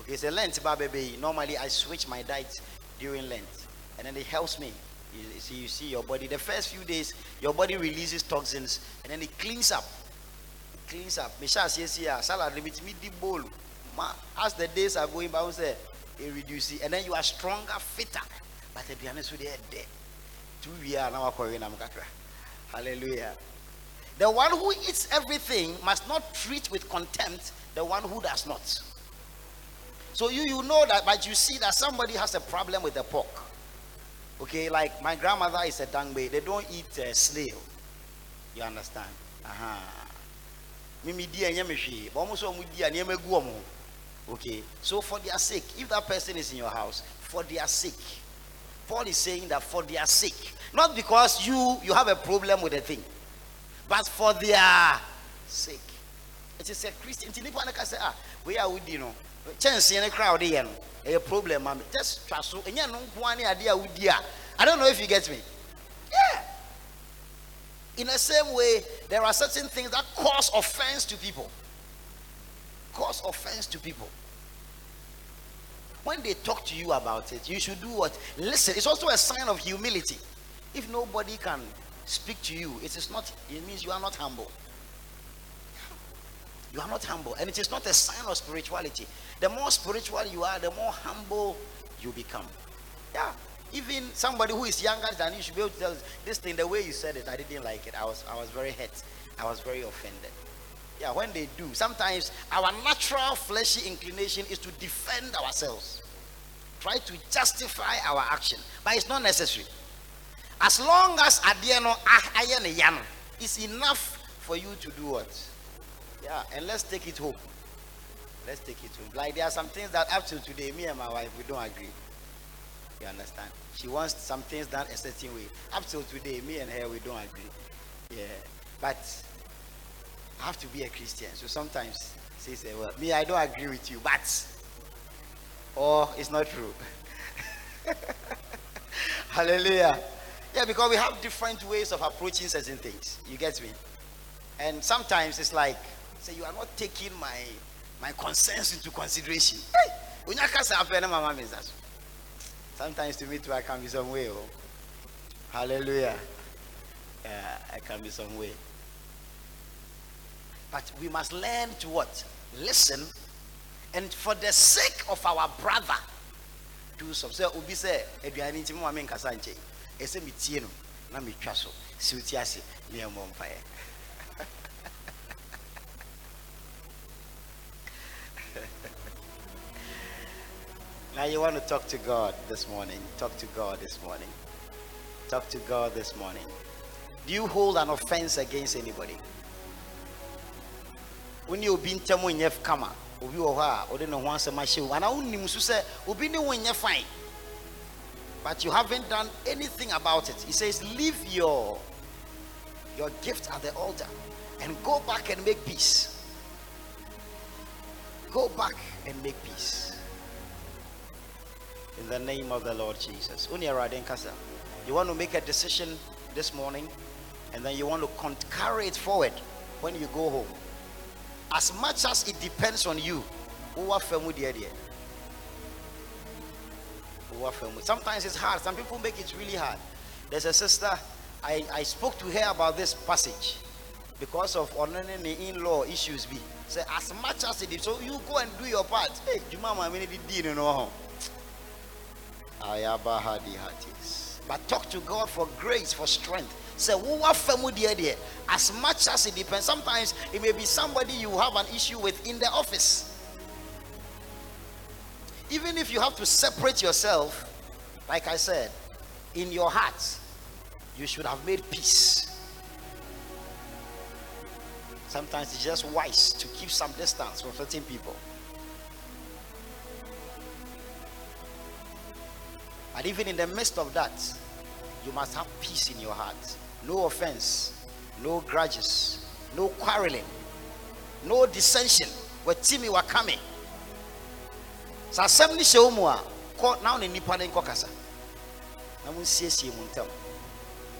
Okay, so Lent, ba baby. Normally, I switch my diet during Lent, and then it helps me. You see, you see your body. The first few days, your body releases toxins, and then it cleans up. It cleans up. Me ah, bowl. As the days are going by, it reduces, and then you are stronger, fitter. But to be honest with you, eh, dead. Two years now, Hallelujah. The one who eats everything must not treat with contempt the one who does not. So you you know that, but you see that somebody has a problem with the pork. Okay, like my grandmother is a dangbe. They don't eat uh, snail. You understand? Uh-huh. Mimi di anya. But almost omu di anya omo. Okay. So for their sake, if that person is in your house, for their sake, Paul is saying that for their sake, not because you you have a problem with the thing, but for their sake. It is a Christian. Ah, we are with you know. Chance ne crowd here. A problem man. Just try so. Enya no nko ane ade a wudi a. I don't know if you get me. Yeah. In the same way, there are certain things that cause offense to people. Cause offense to people. When they talk to you about it, you should do what? Listen. It's also a sign of humility. If nobody can speak to you, it is not, it means you are not humble. You are not humble. And it is not a sign of spirituality. The more spiritual you are, the more humble you become. Yeah. Even somebody who is younger than you should be able to tell this thing, the way you said it, I didn't like it. I was I was very hurt. I was very offended. Yeah, when they do, sometimes our natural fleshy inclination is to defend ourselves, try to justify our action, but it's not necessary. As long as ah, ayene yano, it's enough for you to do what? Yeah, and let's take it home. Let's take it home. Like there are some things that up to today, me and my wife we don't agree. You understand? She wants some things done a certain way. Up till today, me and her we don't agree. Yeah, but I have to be a Christian. So sometimes she say, "Well, me I don't agree with you, but," or it's not true. [laughs] Hallelujah. Yeah, because we have different ways of approaching certain things. You get me? And sometimes it's like, say, you are not taking my my concerns into consideration. Hey, say. Sometimes to me too, I can be some way. Oh. Hallelujah. Yeah, I can be some way. But we must learn to what? Listen. And for the sake of our brother, do some. So, Ubi say. Ese mi tie no, na so. Now you want to talk to God this morning. Talk to God this morning. Talk to God this morning. Do you hold an offense against anybody? When you been tamo nyef kama, obi wo ha, ode no ho asema hye wo. Ana unnim so say obi ne won fine. But you haven't done anything about it. He says leave your your gift at the altar and go back and make peace. Go back and make peace. In the name of the Lord Jesus. You want to make a decision this morning and then you want to carry it forward when you go home. As much as it depends on you, sometimes it's hard. Some people make it really hard. There's a sister, I, I spoke to her about this passage because of in-law issues. Be say as much as it is, so you go and do your part. Hey, you know. But talk to God for grace, for strength. Say, as much as it depends. Sometimes it may be somebody you have an issue with in the office. Even if you have to separate yourself, like I said, in your heart, you should have made peace. Sometimes it's just wise to keep some distance from certain people. And even in the midst of that, you must have peace in your heart. No offense, no grudges, no quarreling, no dissension. Where Timmy were coming. So assembly show more. Now the nipa ne nkɔkasa. Na mo nsiesie mo ntam.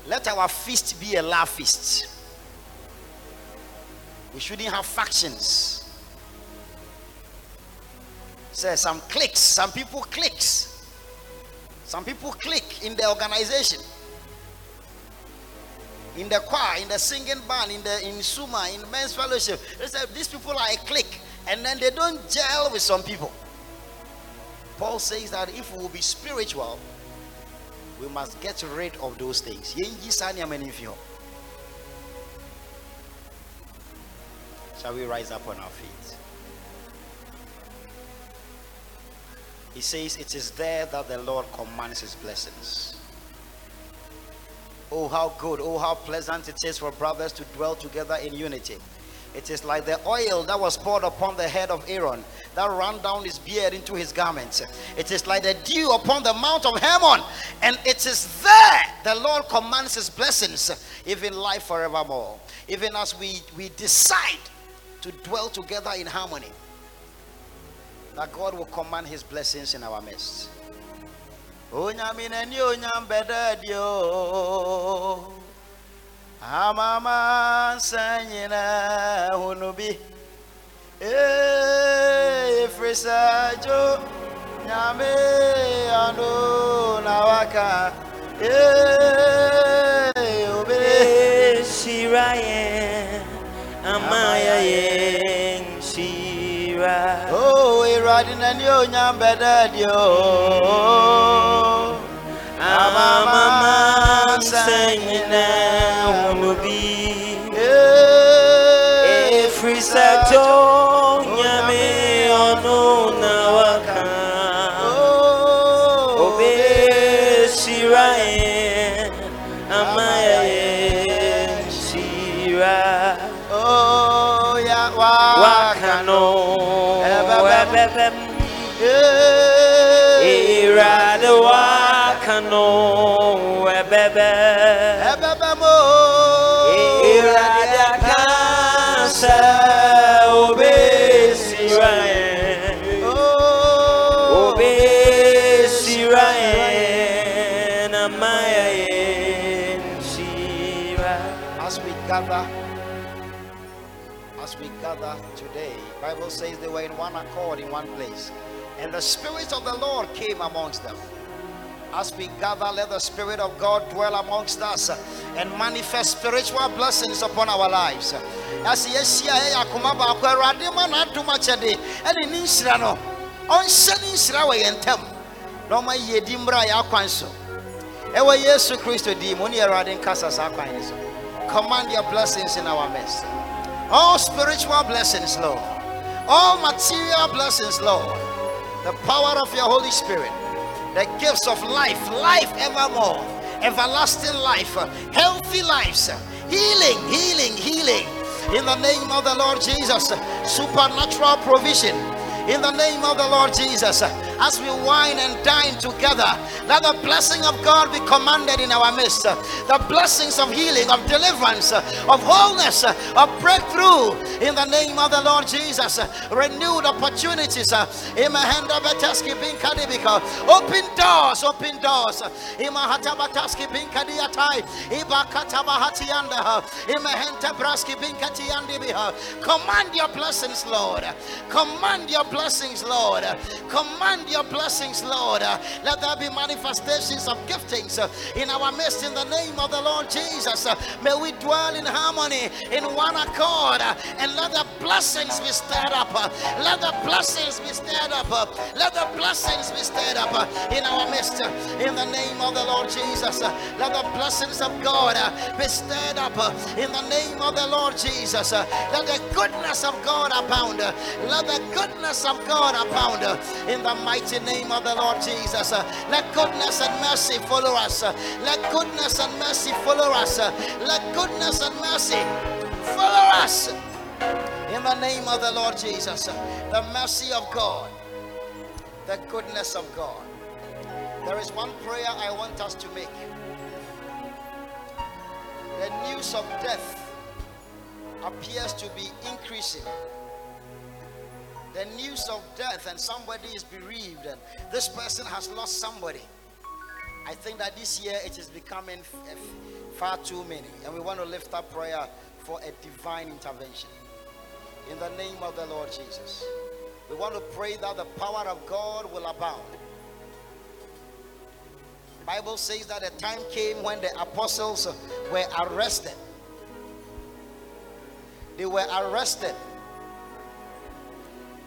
Let our feast be a laugh feast. We shouldn't have factions. Say some clicks, some people clicks. Some people click in the organization. In the choir, in the singing band, in the in Suma, in men's fellowship. These people are a clique, and then they don't gel with some people. Paul says that if we will be spiritual, we must get rid of those things. Shall we rise up on our feet? He says, It is there that the Lord commands his blessings. Oh, how good, oh, how pleasant it is for brothers to dwell together in unity. It is like the oil that was poured upon the head of Aaron that ran down his beard into his garments. It is like the dew upon the mount of Hermon. And it is there the Lord commands his blessings, even life forevermore. Even as we, we decide to dwell together in harmony, that God will command his blessings in our midst. Onyamine onyambedadio. Amama sanyina hunubi. Eh, frisajo nyame ando nawaka. Eh, obe. Shirayen, Amaya Yen, Oh, iradina ni onyambedadio. Amama Sanyina Hunubi. Eh, Webebem. Eh, Irade wakano webebe Bible says they were in one accord in one place, and the spirit of the Lord came amongst them. As we gather, let the Spirit of God dwell amongst us and manifest spiritual blessings upon our lives. As yes, yeah, akoma baako awurade ma n'adom akyɛde ɛne ne nhyira no. Ɔnhyɛ ne nhyira wɔ yɛn ntam na ɔma yie di mmra yɛ so ɛwɔ yesu kristo di saa kwan so command your blessings in our midst. All spiritual blessings lord all material blessings lord. The power of your holy spirit. The gifts of life life evermore. Everlasting life. Healthy lives. Healing healing healing. In the name of the lord jesus. Supernatural provision in the name of the Lord Jesus. As we wine and dine together, let the blessing of God be commanded in our midst. The blessings of healing, of deliverance, of wholeness, of breakthrough in the name of the Lord Jesus. Renewed opportunities. Open doors, open doors. Command your blessings, Lord. Command your blessings, Lord. Command your blessings, Lord. Let there be manifestations of giftings in our midst in the name of the Lord Jesus. May we dwell in harmony, in one accord, and let the blessings be stirred up. Let the blessings be stirred up. Let the blessings be stirred up in our midst in the name of the Lord Jesus. Let the blessings of God be stirred up in the name of the Lord Jesus. Let the goodness of God abound. Let the goodness of God abound uh, in the mighty name of the Lord Jesus. Uh. Let goodness and mercy follow us. Uh. Let goodness and mercy follow us. Let goodness and mercy follow us in the name of the Lord Jesus. The mercy of God, the goodness of God. There is one prayer I want us to make. The news of death appears to be increasing the news of death and somebody is bereaved and this person has lost somebody i think that this year it is becoming eh, f- far too many and we want to lift up prayer for a divine intervention in the name of the lord jesus We want to pray that the power of God will abound. Bible says that a time came when the apostles were arrested. They were arrested.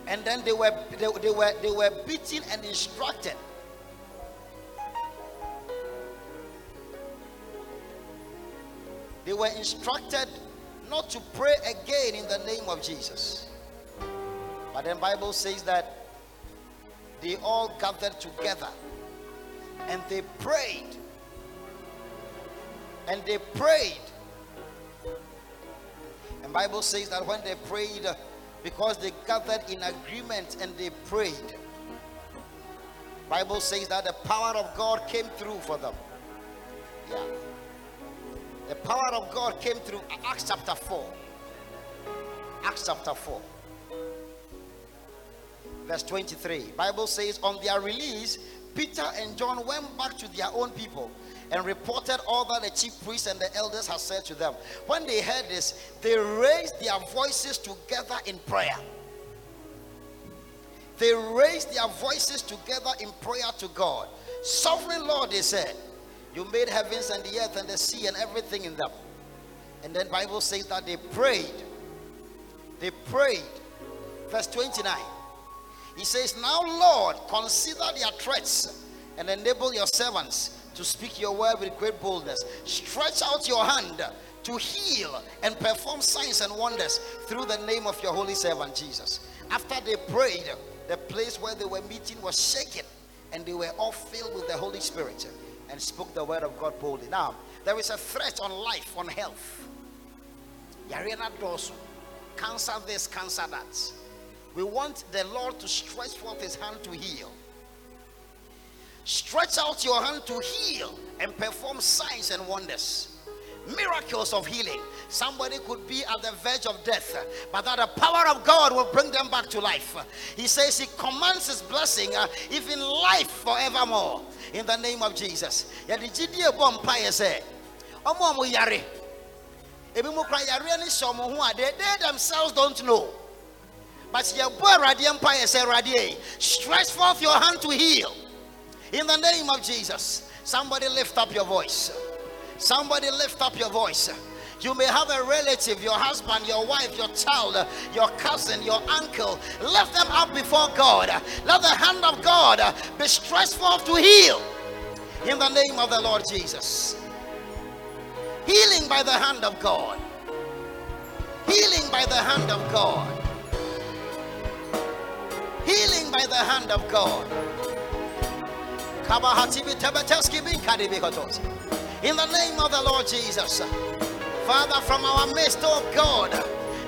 And then they were they, they were they were beaten and instructed. They were instructed not to pray again in the name of Jesus. But then Bible says that they all gathered together and they prayed. And they prayed. And Bible says that when they prayed, because they gathered in agreement and they prayed, Bible says that the power of God came through for them. Yeah. The power of God came through Acts chapter 4. Acts chapter 4. Verse 23. Bible says on their release, Peter and John went back to their own people and reported all that the chief priests and the elders had said to them. When they heard this, they raised their voices together in prayer. They raised their voices together in prayer to God. Sovereign Lord, they said, You made heavens and the earth and the sea and everything in them. And then Bible says that they prayed. They prayed. Verse 29. He says, Now, Lord, consider their threats and enable your servants to speak your word with great boldness. Stretch out your hand to heal and perform signs and wonders through the name of your holy servant Jesus. After they prayed, the place where they were meeting was shaken and they were all filled with the Holy Spirit and spoke the word of God boldly. Now, there is a threat on life, on health. Yarena dorsum, cancer this, cancer that. We want the Lord to stretch forth his hand to heal. Stretch out your hand to heal and perform signs and wonders. Miracles of healing. Somebody could be at the verge of death, but that the power of God will bring them back to life. He says He commands His blessing, uh, even life forevermore. In the name of Jesus. They themselves don't know. But stretch forth your hand to heal. In the name of Jesus, somebody lift up your voice. Somebody lift up your voice. You may have a relative, your husband, your wife, your child, your cousin, your uncle. Lift them up before God. Let the hand of God be stretched forth to heal. In the name of the Lord Jesus. Healing by the hand of God. Healing by the hand of God. Healing by the hand of God. In the name of the Lord Jesus. Father, from our midst, oh God,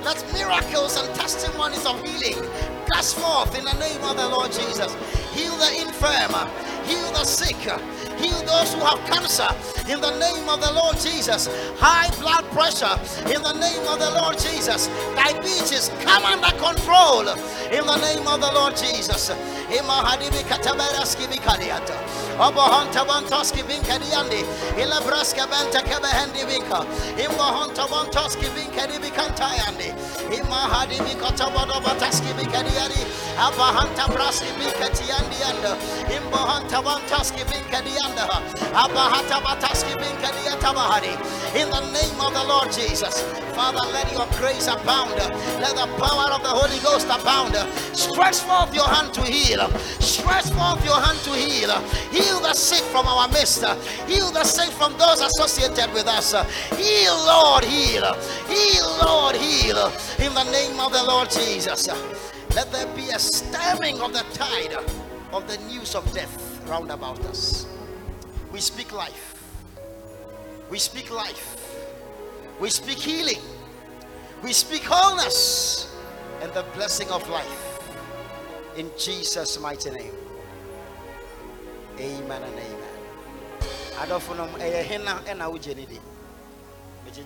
let miracles and testimonies of healing gush forth in the name of the Lord Jesus. Heal the infirm, heal the sick, heal those who have cancer in the name of the Lord Jesus. High blood pressure in the name of the Lord Jesus. Diabetes come under control in the name of the Lord Jesus. Obohonta bantoski binkadiandi. Ilabraska banta kebehendi binka. Imbohonta bantoski binkadi bikantayandi. Imahadibi katabodo bataski bikadiadi. Abahanta braski binkatiandi Imbohonta bantoski binkadianda. In the name of the Lord Jesus. Father, let your grace abound. Let the power of the Holy Ghost abound. Stretch forth your hand to heal. Stretch forth your hand to heal. Heal the sick from our midst. Heal the sick from those associated with us. Heal, Lord, heal. Heal, Lord, heal. In the name of the Lord Jesus. Let there be a stemming of the tide of the news of death round about us. We speak life. We speak life. We speak healing. We speak wholeness and the blessing of life. In Jesus' mighty name. Amen and amen. Adɔfo nom ɛyɛ eh, eh, hena ɛna wogye ne di. Megye.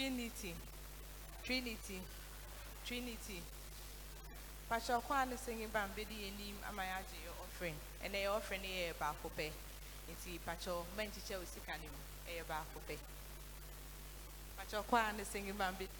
Trinity. Trinity. Trinity. Pastor Kwan is singing Bambidi and him Amayaji offering. And they offering a bakope. Nti Pacho Mentiche Usikanim a bakope. Pastor Kwan is singing Bambidi.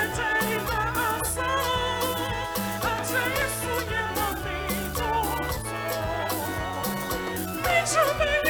Show me.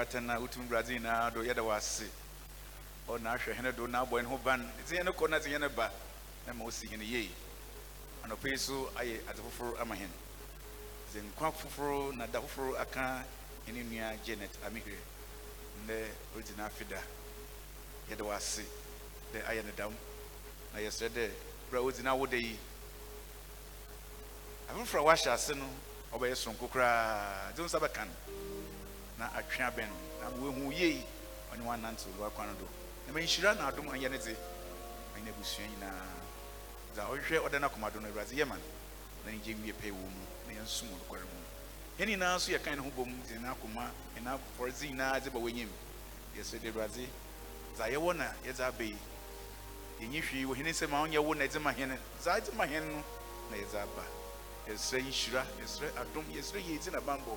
Yɛn nyame baata na wotum wurade nyinaa do yɛda wɔ ase ɔna ahwɛ hene do na abɔ ne ho ban ɛti yɛne kɔ na te yɛne ba. Na ma wosi hene yei. Anɔpɛ yi so ayɛ ade ama hene. Sɛ nkwa foforɔ na da foforɔ aka ɛne nua janet amehwɛ nnɛ ɔgyina afida. Yɛda wɔ ase dɛ ayɛ ne dam na yɛsrɛ dɛ berɛ a wogyina wo da yi. Afoforɔ a wahyɛ ase no ɔbɛyɛ sonko koraa gye wo nsa bɛka no na atwe abɛn na woehu yei ɔne wanante oluwa kwan do. Na manhyira na adom anyɛ ne dze ɔne abusua nyinaa. Dza ɔhwehwɛ ɔda no akoma no awurade yɛ ma no. Na ne gye pɛi wɔ mu na yɛnsom wɔ nokware mu. Yɛn nyinaa nso yɛkan ne ho bom de ne akoma ɛna afɔredze nyinaa dze ba w'anyim yɛsrɛ de awurade dza yɛwɔ na yɛdze aba yi yɛnyi hwee wɔ hene nsɛm a ɔnyɛ wo na ɛdze ma hene dza ɛdze ma hene no na yɛdze aba. Yɛsrɛ nhyira yɛsrɛ adom yɛsrɛ yɛdzi na bambɔ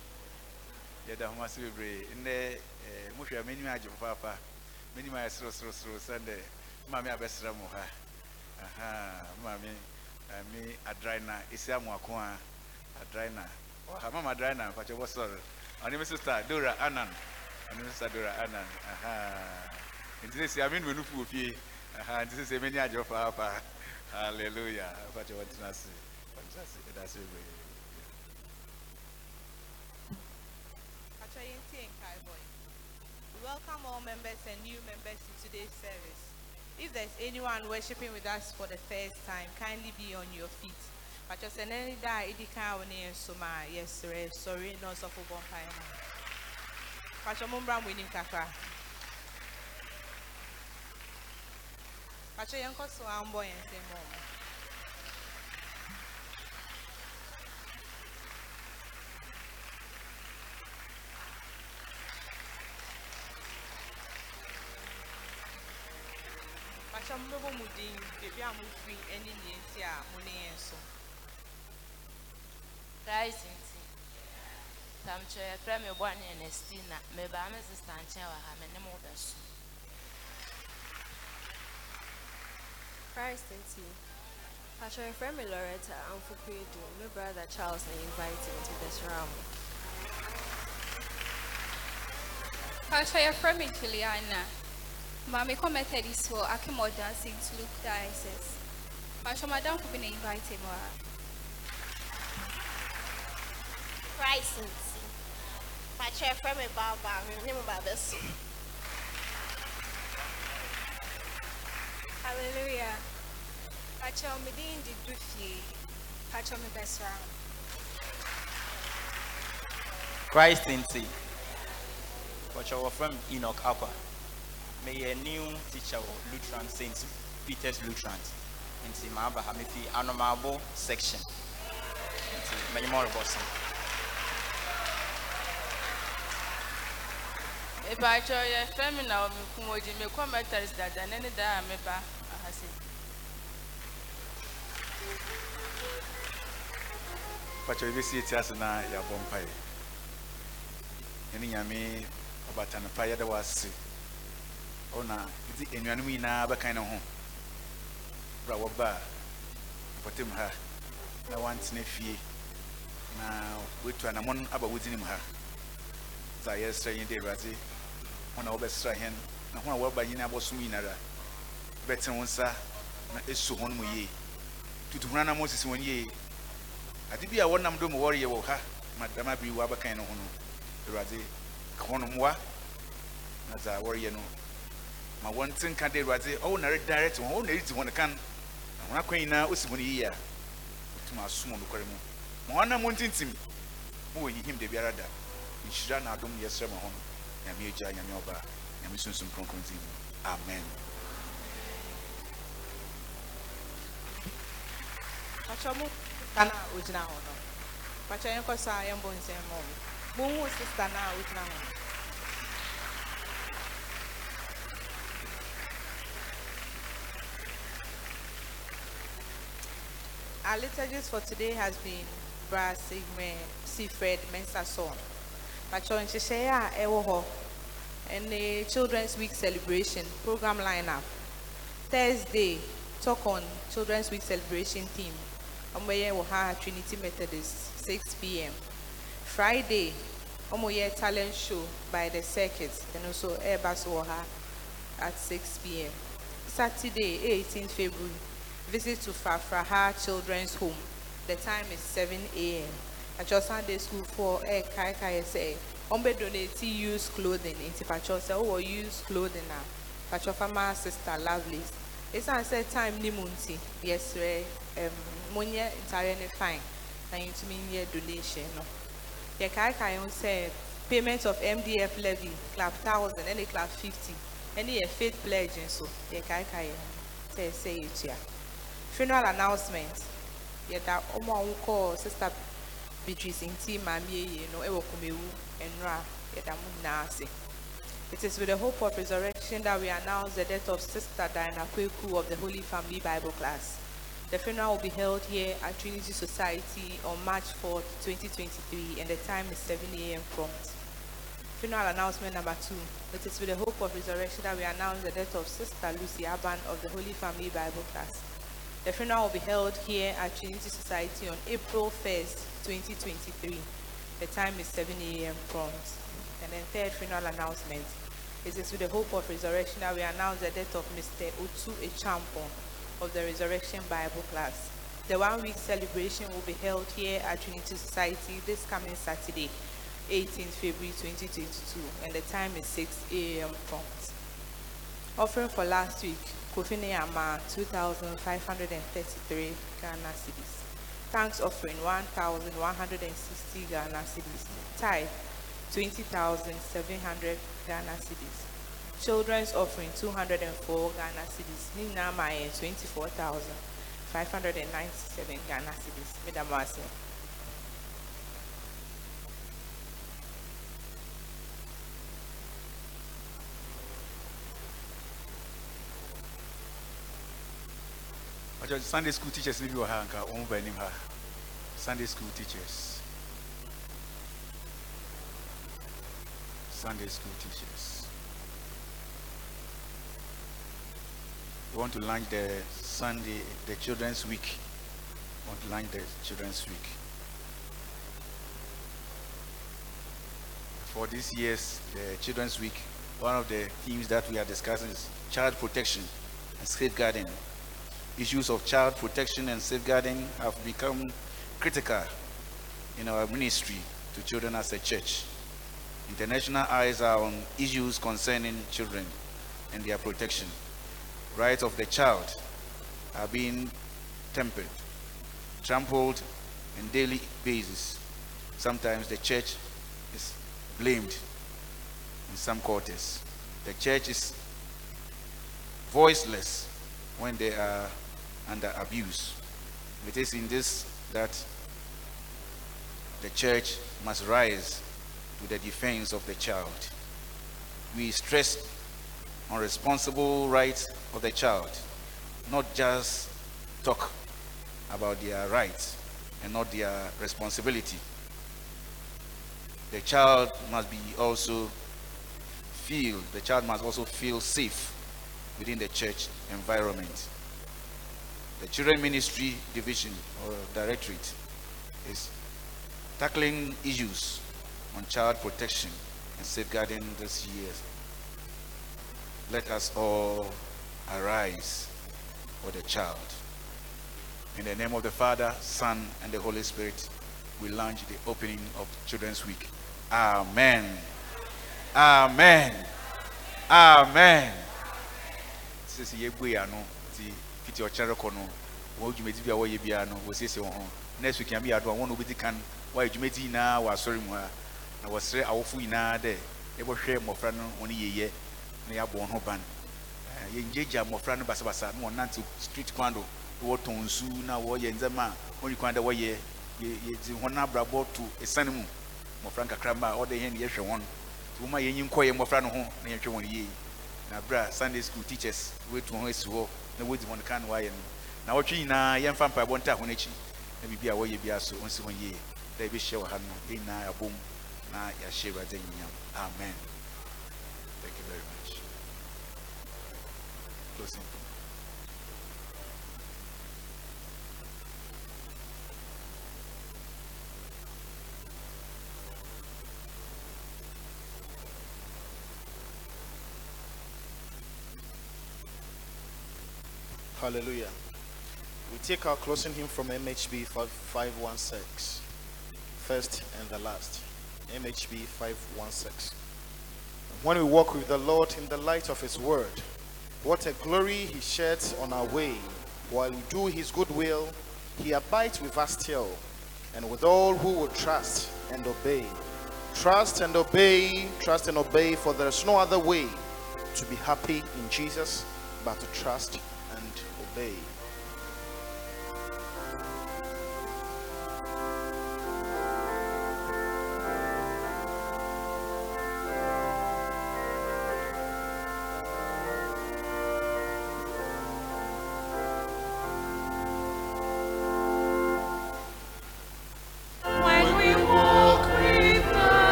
yɛda ho ase bebree. Nnɛ eh, mohwɛ a m'anim agye papaapa m'anim ayɛ sorosorosoro sɛndɛ maame abɛsra mo ha. Aha maame maame adraina ɛsi amoako a adraina ɔha mama adraina mpakyɛ bɔsɔre ɔne me sister dora anan ɔne me sister dora anan aha. Nti sɛ si ame no manu fu wɔ fie. Aha nti sɛ sɛ m'ani agye papaapa halleluya mpakyɛ wɔntena ase. Wɔntena ase ɛda ase bebree welcome all members and new members to today's service. If there's anyone worshiping with us for the first time, kindly be on your feet. Patrick Seneni da idika oni soma yes sorry no so for bonfire. Patrick Mumbra winning kakra. Patrick Yanko so ambo and say mom. Patrick Mumbo Mudin, baby I'm free any name a money and so. Christ nti tamkyɛ yɛfrɛ me bɔ ne Ernestina mebaa me sista nkyɛn wɔ ha me ne mo bɛso Christ nti. Pastor your friend Loretta Amfupedu, my brother Charles na invite him to this room. Pastor, your friend me Juliana. Mami come Methodist for Akimodan St. Luke Diocese. Pastor, Madam could be invited more. Christ nti. Pakyɛ frɛ me baaba ne me baaba so. Hallelujah. Pacho me din di dufie. Pacho me best round. Christ nti. Wɔkyɛ wɔfrɛ me Enoch Akwa. Meyɛ new teacher wɔ Lutheran St. Peter's Lutheran. Nti maaba ha mefi Anomabo section. Nti mɛnyɛ mo ɔrebɔ so. mepakyɛ yɛfrɛ me na mekum ogyi mekɔ methodist dada ne ne daa a meba aha se mpakyɛ yɛbɛsi eti ase na yɛabɔ mpaeɛ yɛne nyame ɔbata no pa yɛda wɔ ase ɔna ɛdi anuanom nyinaa bɛkan ne ho. Bra wɔba a mpɔtam ha. Na wantena fie. Na watu anammɔn aba wodini mu ha. Dza yɛsrɛ yɛn dɛ awurade ho na wɔbɛsra hɛn. Na ho a wɔba nyina abɔsom nyinara bɛtene wo nsa na ɛso hɔn mu yie. Tutu ho anam sisi wɔn yie. Ade bi a wɔnam do mu wɔreyɛ wɔ ha ma dɛm abiri wɔ abɛkan no ho no awurade ka hɔn mmoa. Na dza wɔreyɛ no ma wɔnte nka dɛ awurade ɔwo na redirect wɔn ɔwo na redi wɔn kan na wɔn akwan nyinaa osi wɔn yie a wɔtum asom wɔn nokware mu ma wɔn anam ntintim ma wɔ yihim de biara da nhyira na adom yɛsrɛ ma hɔ no nyame agya nyame ɔba nyame sunsum kronkron din mu amen Pacho mo kana ogyina hɔ no. Pacho yɛn kɔ saa yɛn bɔ nsɛm ɔmo. Mo hu sista na ogyina hɔ. no. Our liturgist for today has been Bra Seafred Mensason. Pacho nhyehyɛeɛ a ɛwɔ hɔ ɛne Children's Week celebration program lineup. Thursday, talk on Children's Week celebration theme. Ọmọye wɔ ha Trinity Methodist, 6 p.m. Friday, ọmọye talent show by the circuit, and also airbus wɔ ha at 6 p.m. Saturday, 18th February, visit to Fafraha Children's Home. The time is 7 a.m. At Sunday school for air kai kai say, Ombe donate used clothing into Pacho say, oh, use clothing now. Pacho Fama sister lovely. It's not say time ni munti. Yes, we um monye entirely fine. Na you to mean your donation no. Yeah, kai kai payment of MDF levy clap thousand, any clap fifty, any faith pledge and so. Yeah, kai kai say say it yeah. Funeral announcement. Yeah, uh, that omo unko sister Beatrice nti maame eh, yie no ɛwɔ kumewu nnura yɛda mo. It is with the hope of resurrection that we announce the death of Sister Diana Kweku of the Holy Family Bible class. The funeral will be held here at Trinity Society on March 4th, 2023, and the time is 7 a.m. prompt. Funeral announcement number two. It is with the hope of resurrection that we announce the death of Sister Lucy Aban of the Holy Family Bible class. The funeral will be held here at Trinity Society on April 1st, 2023. The time is 7 a.m. prompt. And then third funeral announcement. It is with the hope of resurrection that we announce the death of Mr. Otu Echampon of the Resurrection Bible class. The one week celebration will be held here at Trinity Society this coming Saturday, 18th February 2022, and the time is 6 a.m. prompt. Offering for last week, Kofi Neyama 2,533 Ghana cedis. Thanks offering 1,160 Ghana cedis. Tithe 20,700 Ghana cedis. Children's offering 204 Ghana cedis. Nina Maye 24,597 Ghana cedis. Madam Wase. sunday school teachers ni bi wɔ ha nka wɔn ba anim sunday school teachers. Sunday school teachers. We want to launch the sunday the children's week. We want to launch the children's week. For this year's the children's week one of the themes that we are discussing is child protection and safeguarding issues of child protection and safeguarding have become critical in our ministry to children as a church. International eyes are on issues concerning children and their protection. Rights of the child are being tempered, trampled on daily basis. Sometimes the church is blamed in some quarters. The church is voiceless when they are under abuse. It is in this that the church must rise to the defense of the child. We stress on responsible rights of the child, not just talk about their rights, and not their responsibility. The child must be also feel, the child must also feel safe within the church environment. The Children Ministry Division or Directorate is tackling issues on child protection and safeguarding this year. Let us all arise for the child. In the name of the Father, Son, and the Holy Spirit, we launch the opening of Children's Week. Amen. Amen. Amen. Sisi yegbe fiti ọkyẹrẹ kọ no wọ́n dwumadi bi a wɔyɛ biara no wɔsiesie wɔn ho next week yàmi yàdo a wɔn na obedi kan wɔayɛ dwumadi nyinaa wɔ asɔre mu ha. Na wɔsrɛ awofo nyinaa dɛ yɛbɛhwɛ mmɔfra no wɔn yɛyɛ na yɛabɔ wɔn ho ban yɛngyegya mmɔfra no basabasa na wɔn nante street kwan do na wɔtɔn nsu na wɔyɛ ndzɛmba a wɔn kwan dɛ wɔyɛ yɛ yɛdze wɔn abrabɔ to esan mu mmɔfra nkakramba a ɔda yɛn yɛhwɛ wɔn nti wɔn a yɛnyi nkɔ yɛ mmɔfra no ho na yɛhwɛ wɔn yie na abira sunday school teachers wetu wɔn esi hɔ na wodi wɔn kan wɔayɛ no na wɔtwe nyinaa yɛmfa mpaebɔ nta ho n'akyi na biribi a wɔyɛ biara so ɔnsi wɔn yie dɛ ebi hyɛ ha no. Na amen. Thank you very much. Closing Hallelujah. We take our closing hymn from MHB 516. First and the last. MHB 516. When we walk with the Lord in the light of His word, what a glory He sheds on our way. While we do His good will, He abides with us still, and with all who will trust and obey. Trust and obey, trust and obey, for there is no other way to be happy in Jesus but to trust and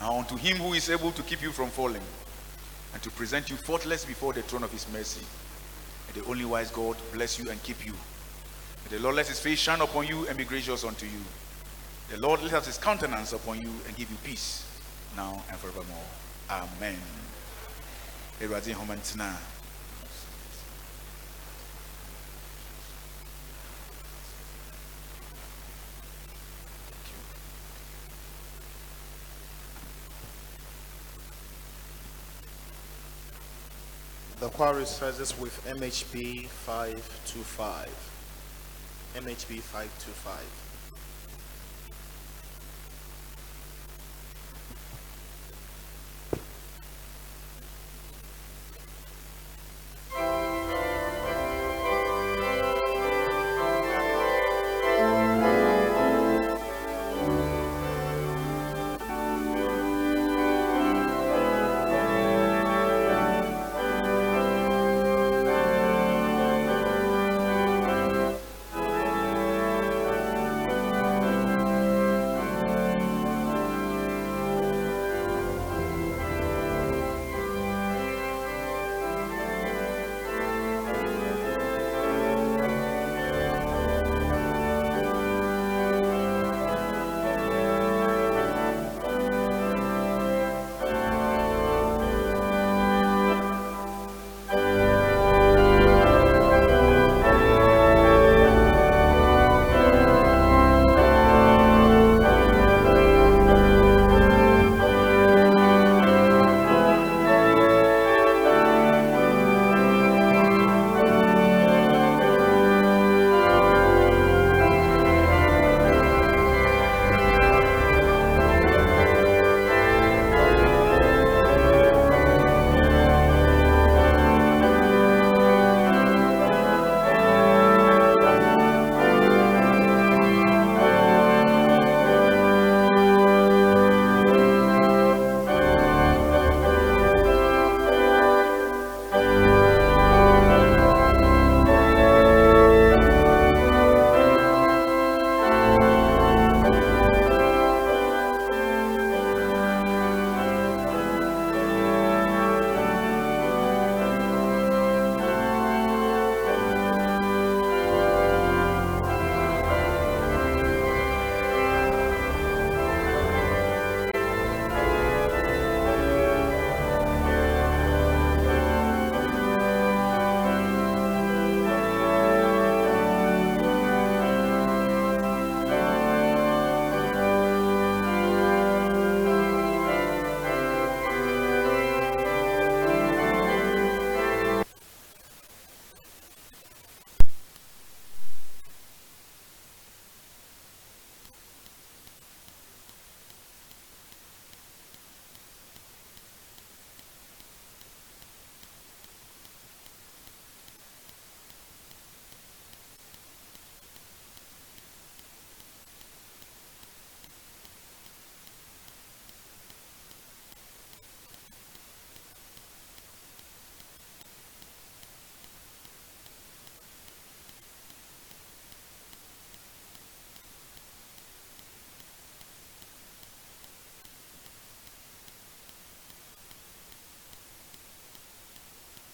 Now unto him who is able to keep you from falling and to present you faultless before the throne of his mercy. May the only wise God bless you and keep you. May the Lord let his face shine upon you and be gracious unto you. The Lord lift up his countenance upon you and give you peace now and forevermore. Amen. Ntena. The with MHB 525. MHB 525.